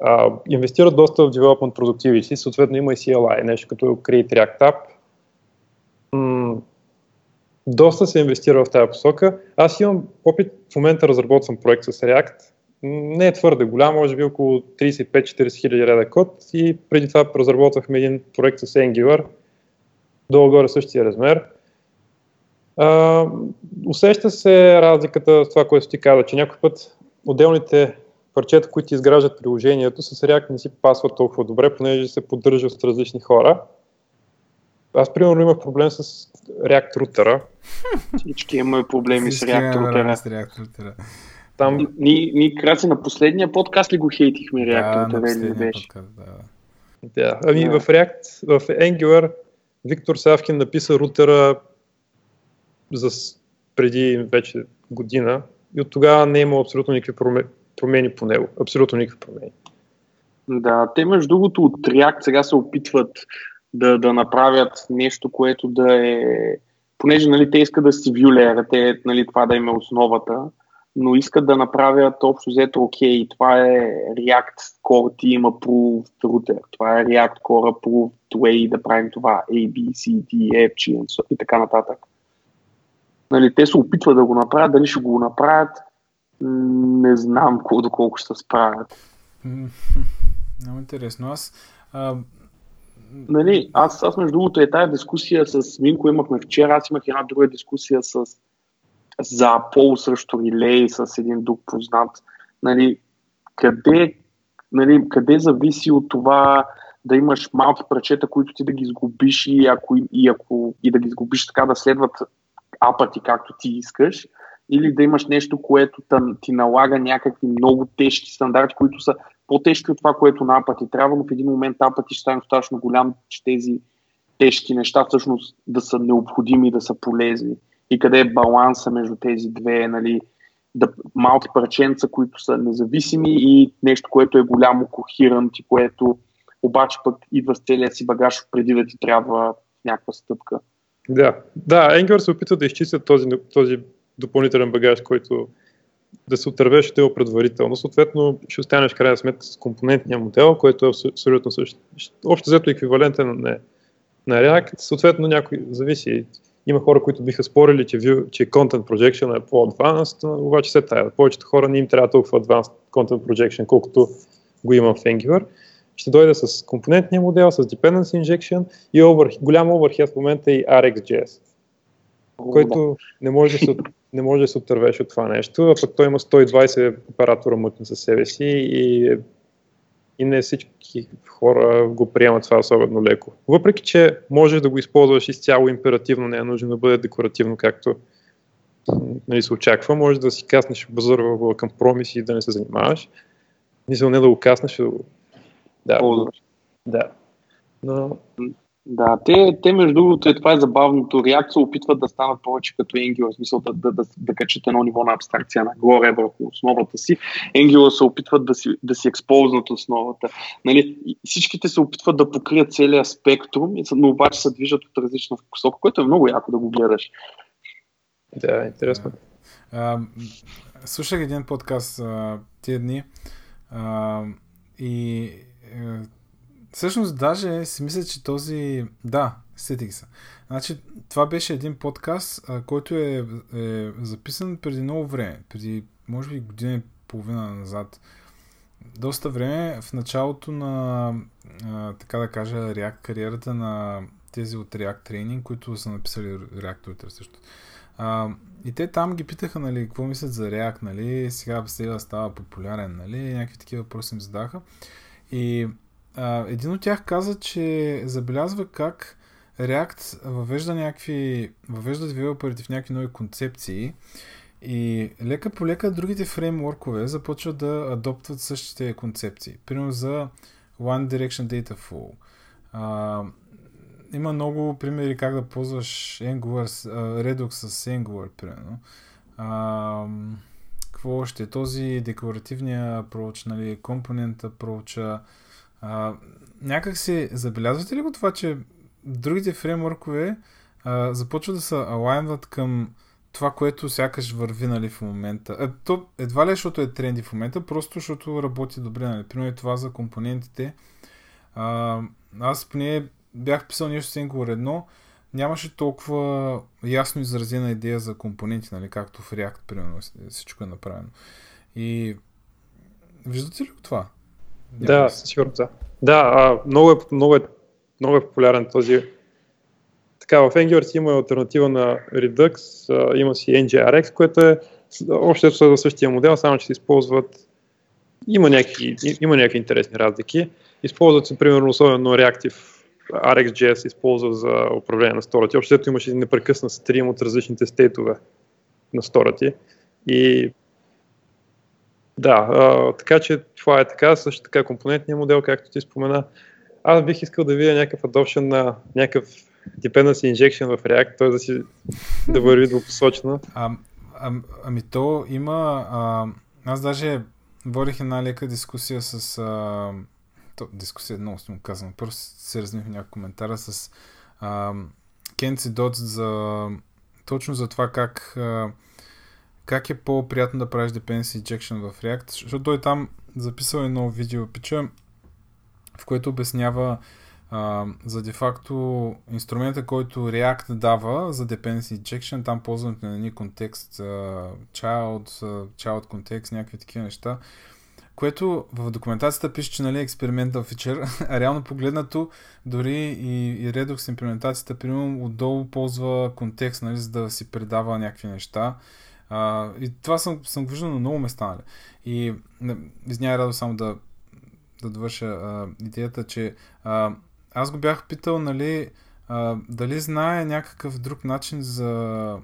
[SPEAKER 3] А, инвестират доста в development productivity, съответно има и CLI, нещо като Create React App. М- доста се инвестира в тази посока. Аз имам опит, в момента разработвам проект с React. Не е твърде голям, може би около 35-40 хиляди реда код и преди това разработвахме един проект с Angular, долу-горе същия размер а, усеща се разликата с това, което ти каза, че някой път отделните парчета, които изграждат приложението, с React не си пасват толкова добре, понеже се поддържа с различни хора. Аз, примерно, имах проблем с React рутера.
[SPEAKER 1] Всички имаме проблеми с React рутера. Там... Ние, ни, крати на последния подкаст ли го хейтихме React
[SPEAKER 2] да,
[SPEAKER 1] рутера
[SPEAKER 2] или беше? Подкаст, да.
[SPEAKER 3] да. Ами да. в React, в Angular, Виктор Савкин написа рутера за преди вече година и от тогава не е имало абсолютно никакви промени по него. Абсолютно никакви промени.
[SPEAKER 1] Да, те между другото от React сега се опитват да, да направят нещо, което да е... Понеже нали, те искат да си вюлера, те, нали, това да им е основата, но искат да направят общо взето окей, това е React Core Team Approved Router, това е React Core Approved Way да правим това, A, B, C, D, F, G и така нататък. Нали, те се опитват да го направят, дали ще го направят, не знам колко, доколко ще се справят.
[SPEAKER 2] Много интересно. Аз а,
[SPEAKER 1] нали, аз, аз между другото е тая дискусия с Минко имахме вчера, аз имах една друга дискусия с за пол срещу релей с един друг познат. Нали, къде, нали, къде зависи от това да имаш малки прачета, които ти да ги изгубиш и, ако, и, ако, и да ги изгубиш така да следват апати както ти искаш, или да имаш нещо, което ти налага някакви много тежки стандарти, които са по-тежки от това, което на апати трябва, но в един момент апати ще стане достатъчно голям, че тези тежки неща всъщност да са необходими, да са полезни. И къде е баланса между тези две, нали, да, малки парченца, които са независими и нещо, което е голямо, кохирант и което обаче пък идва с целия си багаж преди да ти трябва някаква стъпка.
[SPEAKER 3] Да, да, Angular се опитва да изчистят този, този допълнителен багаж, който да се отървеш от него предварително. Съответно, ще останеш крайна сметка с компонентния модел, който е абсолютно също. Общо взето еквивалентен на, на React. Съответно, някой зависи. Има хора, които биха спорили, че, view, че Content Projection е по-advanced, обаче се тая. Повечето хора не им трябва толкова advanced Content Projection, колкото го има в Angular. Ще дойде с компонентния модел, с Dependency Injection и over, голям overhead в момента е и RxJS, който не може да се не може да се отървеш от това нещо, а пък той има 120 оператора мътни със себе си и, и не всички хора го приемат това особено леко. Въпреки, че можеш да го използваш изцяло императивно, не е нужно да бъде декоративно, както нали, се очаква, може да си каснеш базър към промиси и да не се занимаваш. Мисля, не да го каснеш, да. Да. Но
[SPEAKER 1] да, те, те между другото, това е забавното. React се опитват да станат повече като Angular, в смисъл да, да, да, да качат едно ниво на абстракция нагоре върху основата си. Angular се опитват да си, да си експознат основата. Нали, всичките се опитват да покрият целия спектрум, но обаче се движат от различна посока, което е много яко да го гледаш.
[SPEAKER 3] Да, интересно.
[SPEAKER 2] А, слушах един подкаст а, тия дни а, и е, Всъщност, даже си мисля, че този... Да, сетих се. Значи, това беше един подкаст, а, който е, е записан преди много време. Преди, може би, година и половина назад. Доста време в началото на, а, така да кажа, React кариерата на тези от React Training, които са написали React също. А, и те там ги питаха, нали, какво мислят за React, нали, сега сега става популярен, нали, някакви такива въпроси им задаха. И един от тях каза, че забелязва как React въвежда някакви, въвежда девелоперите в някакви нови концепции и лека по лека другите фреймворкове започват да адоптват същите концепции. Примерно за One Direction Data Flow. А, има много примери как да ползваш Angular, Redux с Angular, примерно. А, какво още? Този декларативния approach, нали, компонент approach, а, някак си забелязвате ли го това, че другите фреймворкове а, започват да се алайнват към това, което сякаш върви нали, в момента. А, то едва ли, защото е тренди в момента, просто защото работи добре. Нали. Примерно това за компонентите. А, аз поне бях писал нещо с Angular 1, нямаше толкова ясно изразена идея за компоненти, нали, както в React, примерно, всичко е направено. И виждате ли това?
[SPEAKER 3] Да, със сигурност, да. Да, а, много, е, много, е, много е популярен този. Така, в Angular има альтернатива на Redux, а, има си NGRX, което е общо за същия модел, само че се използват има някакви, има някакви интересни разлики. Използват се, примерно, особено Reactive RxJS използва за управление на сторати. Общо имаш непрекъснат стрим от различните стейтове на сторати. И да, а, така че това е така. Също така компонентния модел, както ти спомена. Аз бих искал да видя някакъв adoption на някакъв dependency injection в React, т.е. да, си, да върви двупосочно.
[SPEAKER 2] А, а, ами то има... А, аз даже водих една лека дискусия с... А, то, дискусия е много му казвам. Просто се разних някакъв коментара с а, Кенци Дотс за точно за това как а, как е по-приятно да правиш dependency injection в React, защото той там записал едно видео, пича, в което обяснява а, за де-факто инструмента, който React дава за dependency injection, там ползването на един контекст, uh, child, child контекст, някакви такива неща. което в документацията пише, че нали, е експериментал фичър, а реално погледнато дори и, и Redux имплементацията, примерно, отдолу ползва контекст, нали, за да си предава някакви неща. А, и това съм, съм виждал на много места. Нали. И извиня, радо само да, да довърша а, идеята, че а, аз го бях питал, нали, а, дали знае някакъв друг начин за,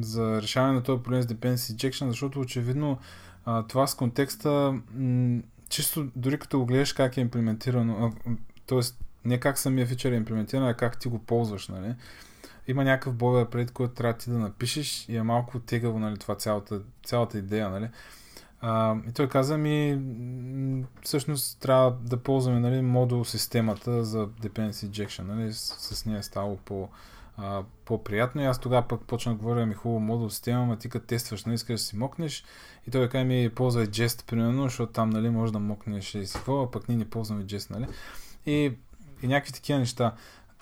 [SPEAKER 2] за решаване на този проблем с dependency injection, защото очевидно а, това с контекста, м- чисто дори като го гледаш как е имплементирано, т.е. не как самия фичър е имплементиран, а как ти го ползваш, нали? Има някакъв бойлер пред, който трябва ти да напишеш и е малко тегаво, нали, това цялата, цялата идея, нали? А, и той каза ми, всъщност трябва да ползваме нали, модул системата за dependency injection. Нали, с, с нея е стало по, а, по-приятно и аз тогава пък почнах да говоря ми хубаво модул система, ама ти като тестваш, нали, искаш да си мокнеш и той каза ми ползвай Jest, примерно, защото там нали, може да мокнеш и си какво, а пък ние не ползваме Jest, нали. И, и някакви такива неща.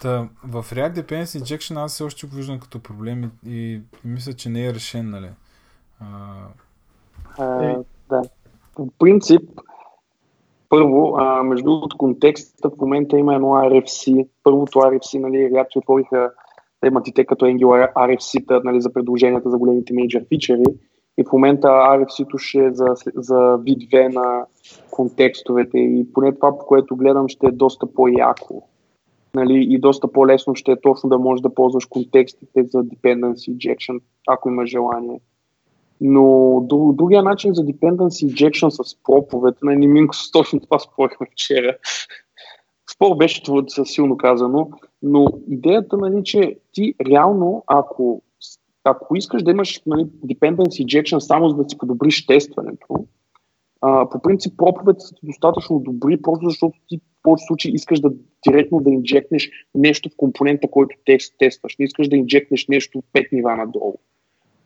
[SPEAKER 2] Та, в React Dependency Injection аз все още го виждам като проблем и, и, мисля, че не е решен, нали. А,
[SPEAKER 1] а, да. По принцип, първо, а, между другото, контекста в момента има едно RFC. Първото RFC, нали, React отвориха те като Angular RFC-та нали, за предложенията за големите major фичери. И в момента RFC-то ще е за, за вид 2 на контекстовете. И поне това, по което гледам, ще е доста по-яко. Нали, и доста по-лесно ще е точно да можеш да ползваш контекстите за dependency injection, ако има желание. Но другия начин за dependency injection с проповед, на нали, Минко с точно това спорихме вчера. Спор беше това силно казано, но идеята, нали, че ти реално, ако, ако искаш да имаш нали, dependency injection само за да си подобриш тестването, а, по принцип проповедите са достатъчно добри, просто защото ти в повече случаи искаш да директно да инжекнеш нещо в компонента, който тест, тестваш. Не искаш да инжекнеш нещо 5 нива надолу.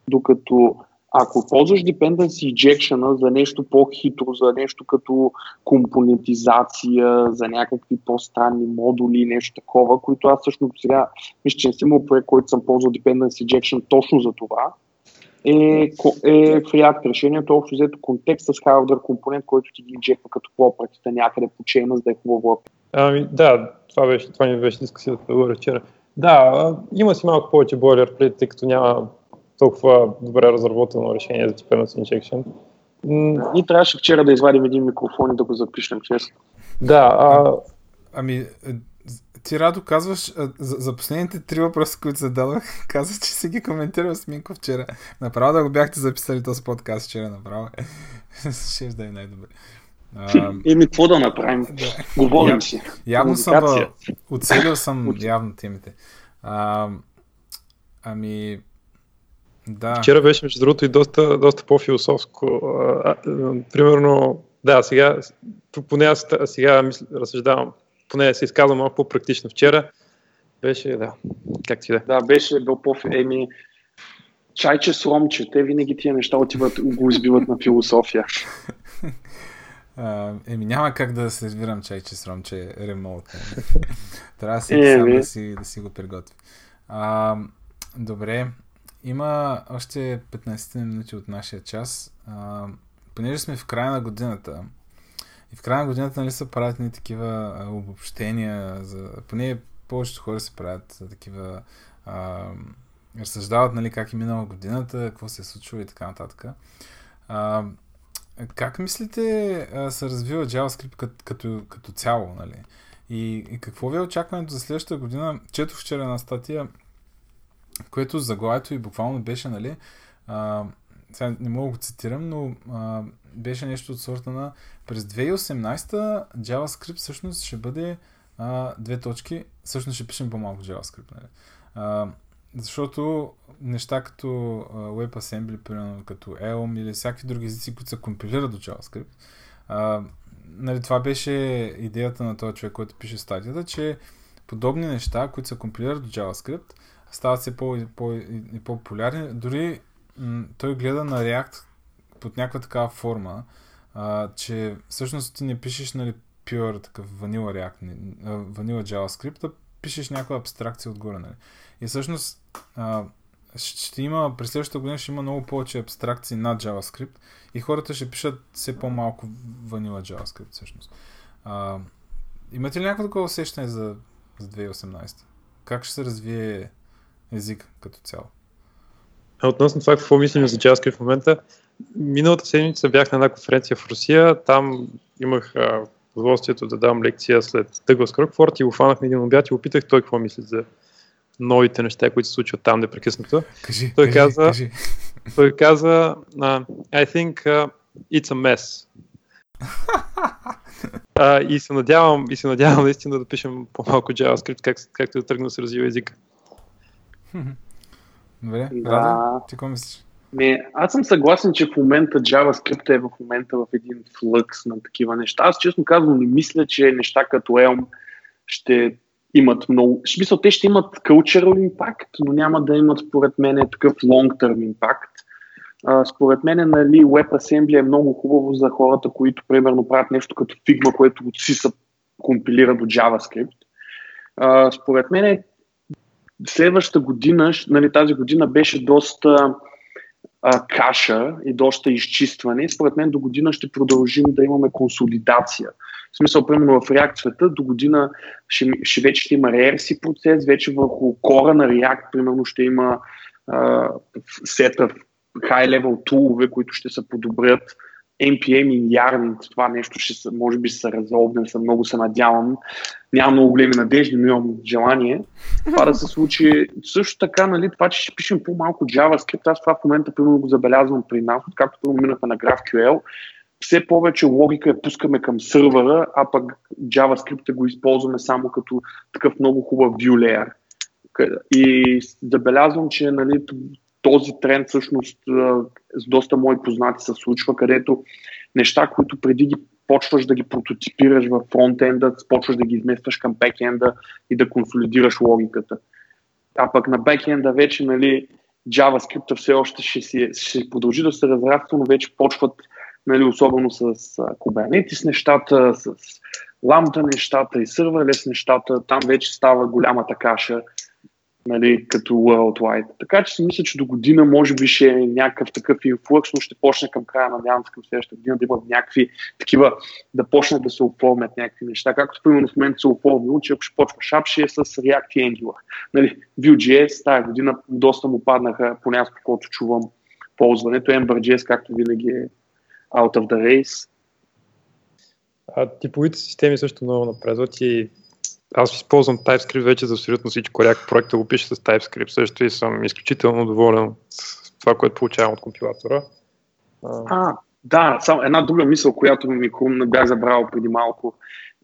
[SPEAKER 1] Докато ако ползваш dependency injection за нещо по-хитро, за нещо като компонентизация, за някакви по-странни модули, нещо такова, които аз всъщност сега мисля, че не съм имал проект, който съм ползвал dependency injection точно за това, е, е в React решението общо взето контекст с hardware компонент, който ти ги инжеква като property някъде по чейна, за да е хубаво.
[SPEAKER 3] Ами да, това, беше, това ми беше дискусията да вчера. Да, има си малко повече бойлер, тъй като няма толкова добре разработено решение за dependency injection.
[SPEAKER 1] Ние трябваше вчера да извадим един микрофон и да го запишем, честно.
[SPEAKER 3] Да. А...
[SPEAKER 2] Ами, ти Радо казваш, за, за последните три въпроса, които зададох, казваш, че си ги коментирал с Минко вчера. Направо да го бяхте записали този подкаст вчера, направо. Ще да е най-добре.
[SPEAKER 1] Еми, какво да направим? Да. Говорим си.
[SPEAKER 2] Явно съм, оцелил съм явно темите. А, ами, да.
[SPEAKER 3] Вчера беше, между другото, и доста, доста по-философско. А, а, примерно, да, сега, поне аз сега мисля, разсъждавам, поне се изказвам малко по-практично. Вчера беше, да, как ти да.
[SPEAKER 1] Да, беше бил по еми, чайче с ромче, те винаги тия неща отиват, го избиват на философия.
[SPEAKER 2] Uh, еми няма как да сервирам чайче с ромче ремонт. Трябва да си, е, сам да си, да си го приготви. Uh, добре, има още 15 минути от нашия час. А, понеже сме в края на годината, и в края на годината нали, са правят ни такива обобщения, за, поне повечето хора се правят за такива а, разсъждават нали, как е минала годината, какво се е случило и така нататък. А, как мислите а, се развива JavaScript като, като, като цяло? Нали? И, и какво ви е очакването за следващата година? Чето вчера една статия, което заглавието и буквално беше, нали, а, сега не мога да го цитирам, но а, беше нещо от сорта на през 2018 JavaScript всъщност ще бъде а, две точки, всъщност ще пишем по-малко JavaScript, нали. А, защото неща като WebAssembly, примерно като Elm или всякакви други езици, които се компилират до JavaScript, а, нали, това беше идеята на този човек, който пише статията, че подобни неща, които се компилират до JavaScript, стават все по- по- по-популярни. Дори той гледа на React под някаква такава форма, а, че всъщност ти не пишеш нали, pure такъв vanilla React, vanilla JavaScript, а пишеш някаква абстракция отгоре. Нали. И всъщност а, ще има, през следващата година ще има много повече абстракции над JavaScript и хората ще пишат все по-малко ванила JavaScript всъщност. А, имате ли някакво такова усещане за, за 2018? Как ще се развие език като цяло?
[SPEAKER 3] А относно това какво мислим за JavaScript в момента, миналата седмица бях на една конференция в Русия, там имах а, удоволствието да дам лекция след Дъглас Крокфорд и го фанахме един обяд и опитах той какво мисли за новите неща, които се случват там непрекъснато.
[SPEAKER 2] Кажи,
[SPEAKER 3] той
[SPEAKER 2] кажи,
[SPEAKER 3] каза,
[SPEAKER 2] кажи.
[SPEAKER 3] той каза uh, I think uh, it's a mess. uh, и се надявам, и се надявам наистина да пишем по-малко JavaScript, как, както да тръгне да се развива езика.
[SPEAKER 2] Добре,
[SPEAKER 1] Да.
[SPEAKER 2] Раде, ти какво мислиш?
[SPEAKER 1] Не, аз съм съгласен, че в момента JavaScript е в момента в един флъкс на такива неща. Аз честно казвам не мисля, че неща като Elm ще имат много... В смисъл, те ще имат cultural impact, но няма да имат, според мен, такъв long-term impact. А, според мен, нали, WebAssembly е много хубаво за хората, които, примерно, правят нещо като Figma, което си се компилира до JavaScript. А, според мен, следващата година, нали, тази година беше доста а, каша и доста изчистване. Според мен до година ще продължим да имаме консолидация. В смисъл, примерно в React света до година ще, ще вече ще има реерси процес, вече върху кора на React, примерно ще има сета high-level тулове, които ще се подобрят. NPM и Yarn, това нещо ще се, може би ще се разобне, съм много се надявам. Нямам много големи надежди, но имам желание това да се случи. Също така, нали, това, че ще пишем по-малко JavaScript, аз това в момента примерно го забелязвам при нас, откакто минахме на GraphQL, все повече логика я пускаме към сървъра, а пък JavaScript го използваме само като такъв много хубав view layer. И забелязвам, че нали, този тренд всъщност с доста мои познати се случва, където неща, които преди ги почваш да ги прототипираш в фронтенда, почваш да ги изместваш към бекенда и да консолидираш логиката. А пък на бекенда вече нали, JavaScript все още ще, си, ще продължи да се разраства, но вече почват нали, особено с Kubernetes нещата, с Lambda нещата и serverless нещата, там вече става голямата каша нали, като worldwide. Така че си мисля, че до година може би ще е някакъв такъв инфлукс, но ще почне към края, надявам се към следващата година да има някакви такива, да почнат да се оформят някакви неща. Както примерно в момента се оформило, че ако ще почва шап, ще е с React и Angular. Нали, Vue.js тази година доста му паднаха, поне аз каквото чувам ползването. Ember.js, както винаги е out of the race.
[SPEAKER 3] А типовите системи също много напредват и аз използвам TypeScript вече за абсолютно всичко. React проекта го пише с TypeScript също и съм изключително доволен от това, което получавам от компилатора.
[SPEAKER 1] А, да, само една друга мисъл, която ми хрумна, бях забрал преди малко.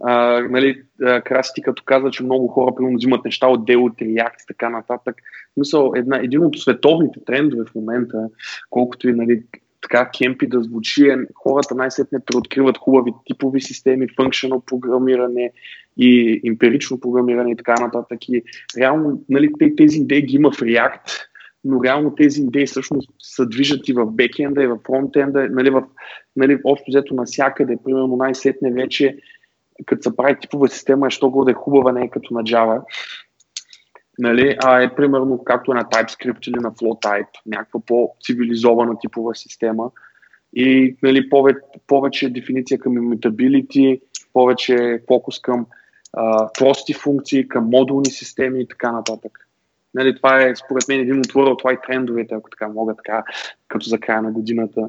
[SPEAKER 1] А, нали, Краси като каза, че много хора примерно взимат неща от Dell, от React и така нататък. Мисъл, една, един от световните трендове в момента, колкото и нали, така кемпи да звучи, е, хората най-сетне преоткриват хубави типови системи, функционално програмиране и емпирично програмиране и така нататък. И реално нали, тези идеи ги има в React, но реално тези идеи всъщност се движат и в бекенда, и в фронтенда, нали, в, нали, общо взето навсякъде, примерно най-сетне вече, като се прави типова система, що го да е хубава, не е като на Java, нали, а е примерно както на TypeScript или на FlowType, някаква по-цивилизована типова система и нали, повече, повече дефиниция към immutability, повече фокус към а, прости функции, към модулни системи и така нататък. Нали, това е според мен един от worldwide трендовете, ако така мога така, като за края на годината.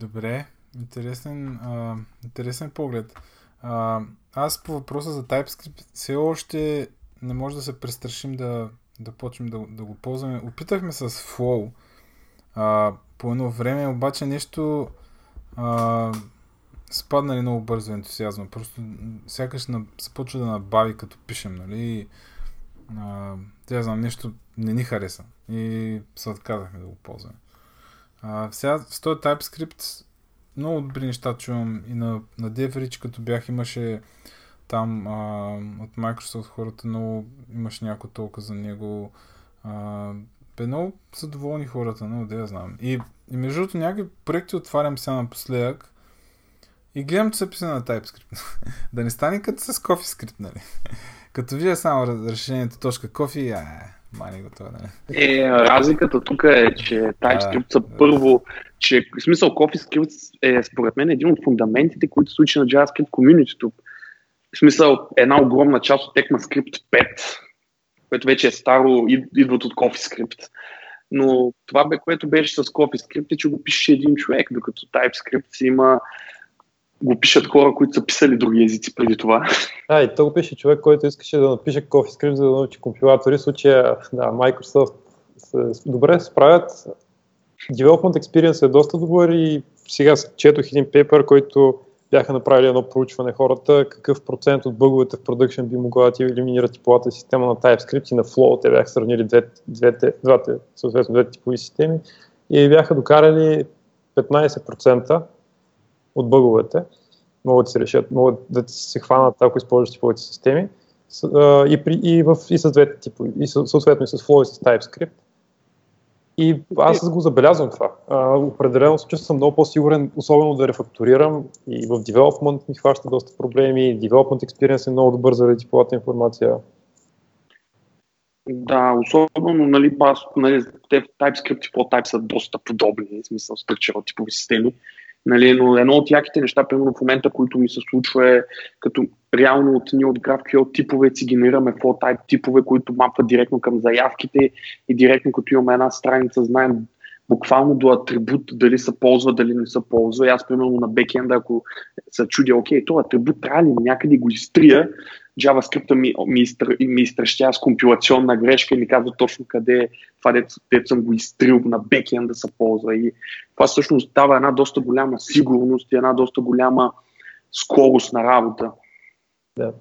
[SPEAKER 2] Добре, интересен, а, интересен поглед. А, аз по въпроса за TypeScript все още не може да се престрашим да, да почнем да, да го ползваме. Опитахме с Flow а, по едно време, обаче нещо а, спаднали много бързо ентусиазма. Просто сякаш на, се почва да набави като пишем, нали? Тя знам, нещо не ни хареса и се отказахме да го ползваме. А, сега с този TypeScript много добри неща чувам и на, на DevRich, като бях, имаше там а, от Microsoft хората много, имаше някой толкова за него. А, бе много са доволни хората, много да я знам. И, и между другото някакви проекти отварям сега напоследък и гледам, че са писани на TypeScript. да не стане като с CoffeeScript, нали? като видя само решението точка кофи, а, Мани го това, нали?
[SPEAKER 1] Е, разликата тук е, че TypeScript са първо, че в смисъл CoffeeScript е според мен един от фундаментите, които се учи на JavaScript комьюнитито. В смисъл една огромна част от ECMAScript 5, което вече е старо, идват от CoffeeScript. Но това, бе, което беше с CoffeeScript е, че го пише един човек, докато TypeScript си има го пишат хора, които са писали други езици преди това.
[SPEAKER 3] А, и то го пише човек, който искаше да напише CoffeeScript, за да научи компилатори. В случая, да, Microsoft се, добре справят. Development Experience е доста добър и сега четох един пейпер, който бяха направили едно проучване хората, какъв процент от бъговете в продъкшн би могла да ти елиминира типовата система на TypeScript и на Flow. Те бяха сравнили двете, двете, двете, съответно двете типови системи и бяха докарали 15% от бъговете могат да се решат, могат да се хванат, ако използваш типовите системи и, при, и, в, и с двете типови, и съответно и с Flow и с TypeScript. И аз го забелязвам това. А, определено се чувствам много по-сигурен, особено да рефакторирам и в development ми хваща доста проблеми, development experience е много добър заради типовата информация.
[SPEAKER 1] Да, особено, нали, аз, нали, те TypeScript и по-Type са доста подобни, в смисъл structural типови системи. Нали, но едно от яките неща, примерно в момента, които ми се случва е, като реално от ние от GraphQL типове си генерираме flow type типове, които мапват директно към заявките и директно като имаме една страница, знаем буквално до атрибут дали се ползва, дали не се ползва. И аз, примерно, на бекенда, ако се чудя, окей, този атрибут трябва ли някъде го изтрия, JavaScript ми, ми, ми изтрещя с компилационна грешка и ми казва точно къде е това, дето, дето съм го изтрил на бекенда да се ползва. И това всъщност дава една доста голяма сигурност и една доста голяма скорост на работа.
[SPEAKER 3] Да.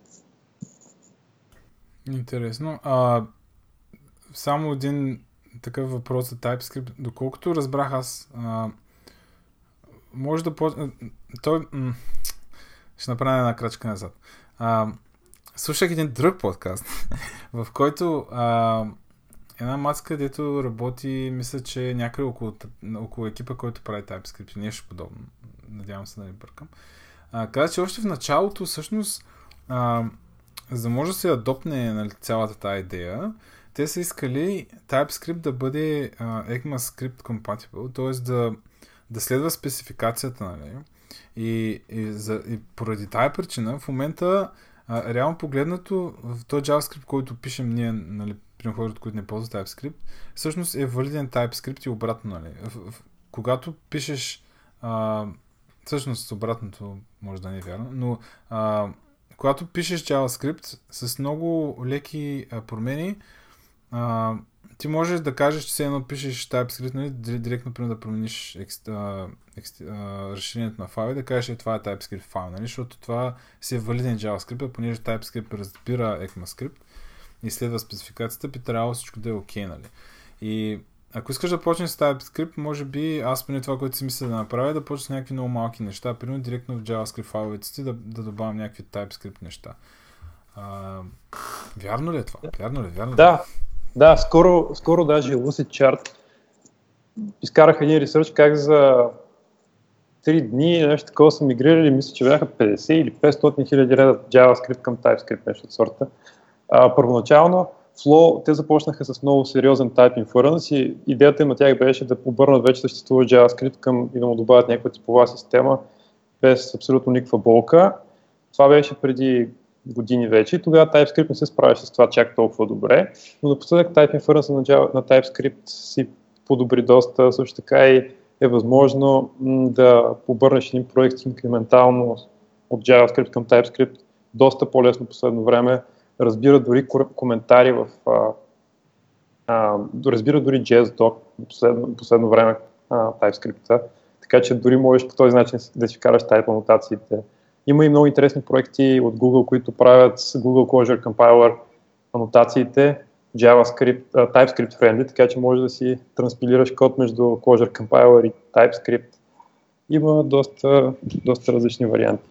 [SPEAKER 2] Интересно. А, само един такъв въпрос за TypeScript. Доколкото разбрах аз, а, може да по... Той... М- ще направя една крачка назад. А, слушах един друг подкаст, в който а, една маска, дето работи, мисля, че някъде около, около екипа, който прави TypeScript, нещо подобно. Надявам се да не бъркам. А, каза, че още в началото, всъщност, а, за да може да се адопне нали, цялата тази идея, те са искали TypeScript да бъде uh, ECMAScript compatible, т.е. Да, да следва спецификацията, нали? И, и, за, и поради тази причина в момента реално погледнато в този JavaScript, който пишем ние, нали, при хората, които не ползват TypeScript, всъщност е валиден TypeScript и обратно, нали. В, в, когато пишеш а, всъщност обратното може да не е вярно, но а, когато пишеш JavaScript с много леки а, промени, а, ти можеш да кажеш, че все едно пишеш TypeScript, нали, директно примерно да промениш екст, а, екст, а, разширението на файл и да кажеш, че това е TypeScript файл, нали, защото това си е валиден JavaScript, а понеже TypeScript разбира ECMAScript и следва спецификацията, би трябвало всичко да е окей, okay, нали. И ако искаш да почнеш с TypeScript, може би аз поне това, което си мисля да направя, е да почнеш с някакви много малки неща, примерно директно в JavaScript файловете си да, да добавям някакви TypeScript неща. А, вярно ли е това? Вярно ли? Е? Вярно ли? Е?
[SPEAKER 3] Да, да, скоро, скоро даже Lucid Chart изкарах един ресърч как за 3 дни нещо такова са мигрирали, мисля, че бяха 50 или 500 хиляди реда JavaScript към TypeScript, нещо от сорта. А, първоначално Flow, те започнаха с много сериозен type inference и идеята им на тях беше да обърнат вече съществува JavaScript към и да му добавят някаква типова система без абсолютно никаква болка. Това беше преди години вече тогава TypeScript не се справяше с това чак толкова добре, но напоследък Type Inference на, Java, на TypeScript си подобри доста, също така и е възможно да обърнеш един проект инкрементално от JavaScript към TypeScript доста по-лесно последно време, разбира дори коментари в а, а, разбира дори JSDoc последно, последно време а, TypeScript, така че дори можеш по този начин да си вкараш type анотациите има и много интересни проекти от Google, които правят Google Closure Compiler анотациите, JavaScript, TypeScript friendly, така че може да си транспилираш код между Closure Compiler и TypeScript. Има доста, доста различни варианти.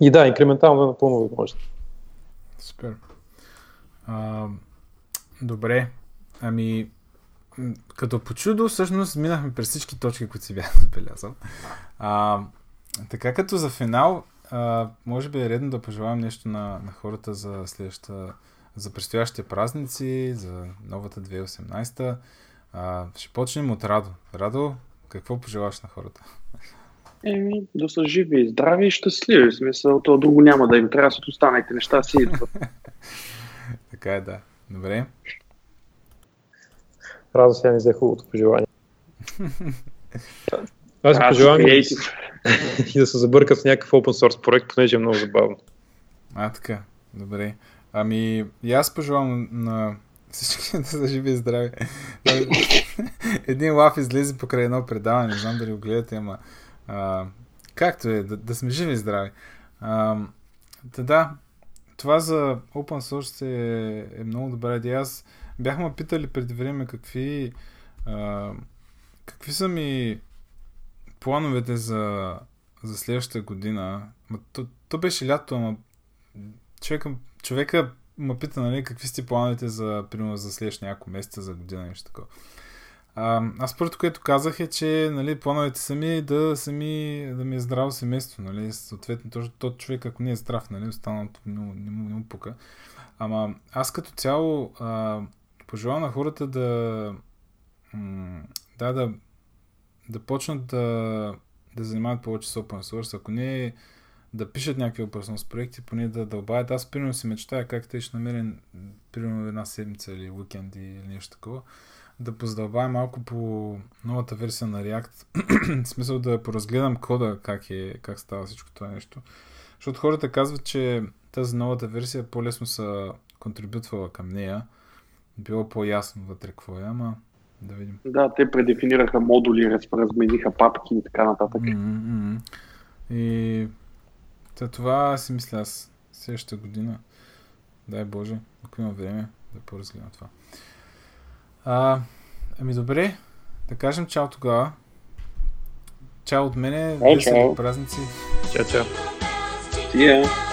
[SPEAKER 3] И да, инкрементално е напълно възможно.
[SPEAKER 2] Супер. А, добре. Ами, като по чудо, всъщност минахме през всички точки, които си бях забелязал. Така като за финал, а, може би е редно да пожелавам нещо на, на хората за следващата, за предстоящите празници, за новата 2018. А, ще почнем от Радо. Радо, какво пожелаш на хората?
[SPEAKER 1] Еми, да са живи и здрави и щастливи. В смисъл, това друго няма да им трябва, от останалите неща си идват.
[SPEAKER 2] така е, да. Добре.
[SPEAKER 3] Радо сега не взе хубавото пожелание. Аз пожелавам и, и да се забъркат с някакъв open source проект, понеже е много забавно.
[SPEAKER 2] А, така. Добре. Ами, и аз пожелавам на всички да са живи и здрави. Един лаф излезе покрай едно предаване, не знам дали го гледате, ама а, както е, да, да сме живи и здрави. А, да, да, това за open source е, е много добра идея. Аз бяхме питали преди време какви а, какви са ми плановете за, за следващата година. то, то беше лято, ама човека, човека ме пита, нали, какви сте плановете за, примерно, за следващия няколко месеца, за година, нещо такова. Аз първото, което казах е, че нали, плановете са ми да, са ми, да ми е здраво семейство. Нали, съответно, точно тот човек, ако не е здрав, нали, останалото не, не, му, не му пука. Ама аз като цяло а, пожелавам на хората да, да, да, да почнат да, да занимават повече с open source. Ако не да пишат някакви open source проекти, поне да дълбаят. Аз примерно си мечтая как те ще намеря примерно една седмица или уикенд или нещо такова да позадълбая малко по новата версия на React. в смисъл да поразгледам кода, как, е, как става всичко това нещо. Защото хората казват, че тази новата версия по-лесно са контрибютвала към нея. Било по-ясно вътре какво е, ама да видим.
[SPEAKER 1] Да, те предефинираха модули, размениха папки и така нататък.
[SPEAKER 2] Mm-hmm. И Та това си мисля аз следващата година. Дай Боже, ако има време да поразгледам това. А, ами добре, да кажем чао тогава. Чао от мене, весели празници.
[SPEAKER 3] Чао, чао.
[SPEAKER 1] Yeah.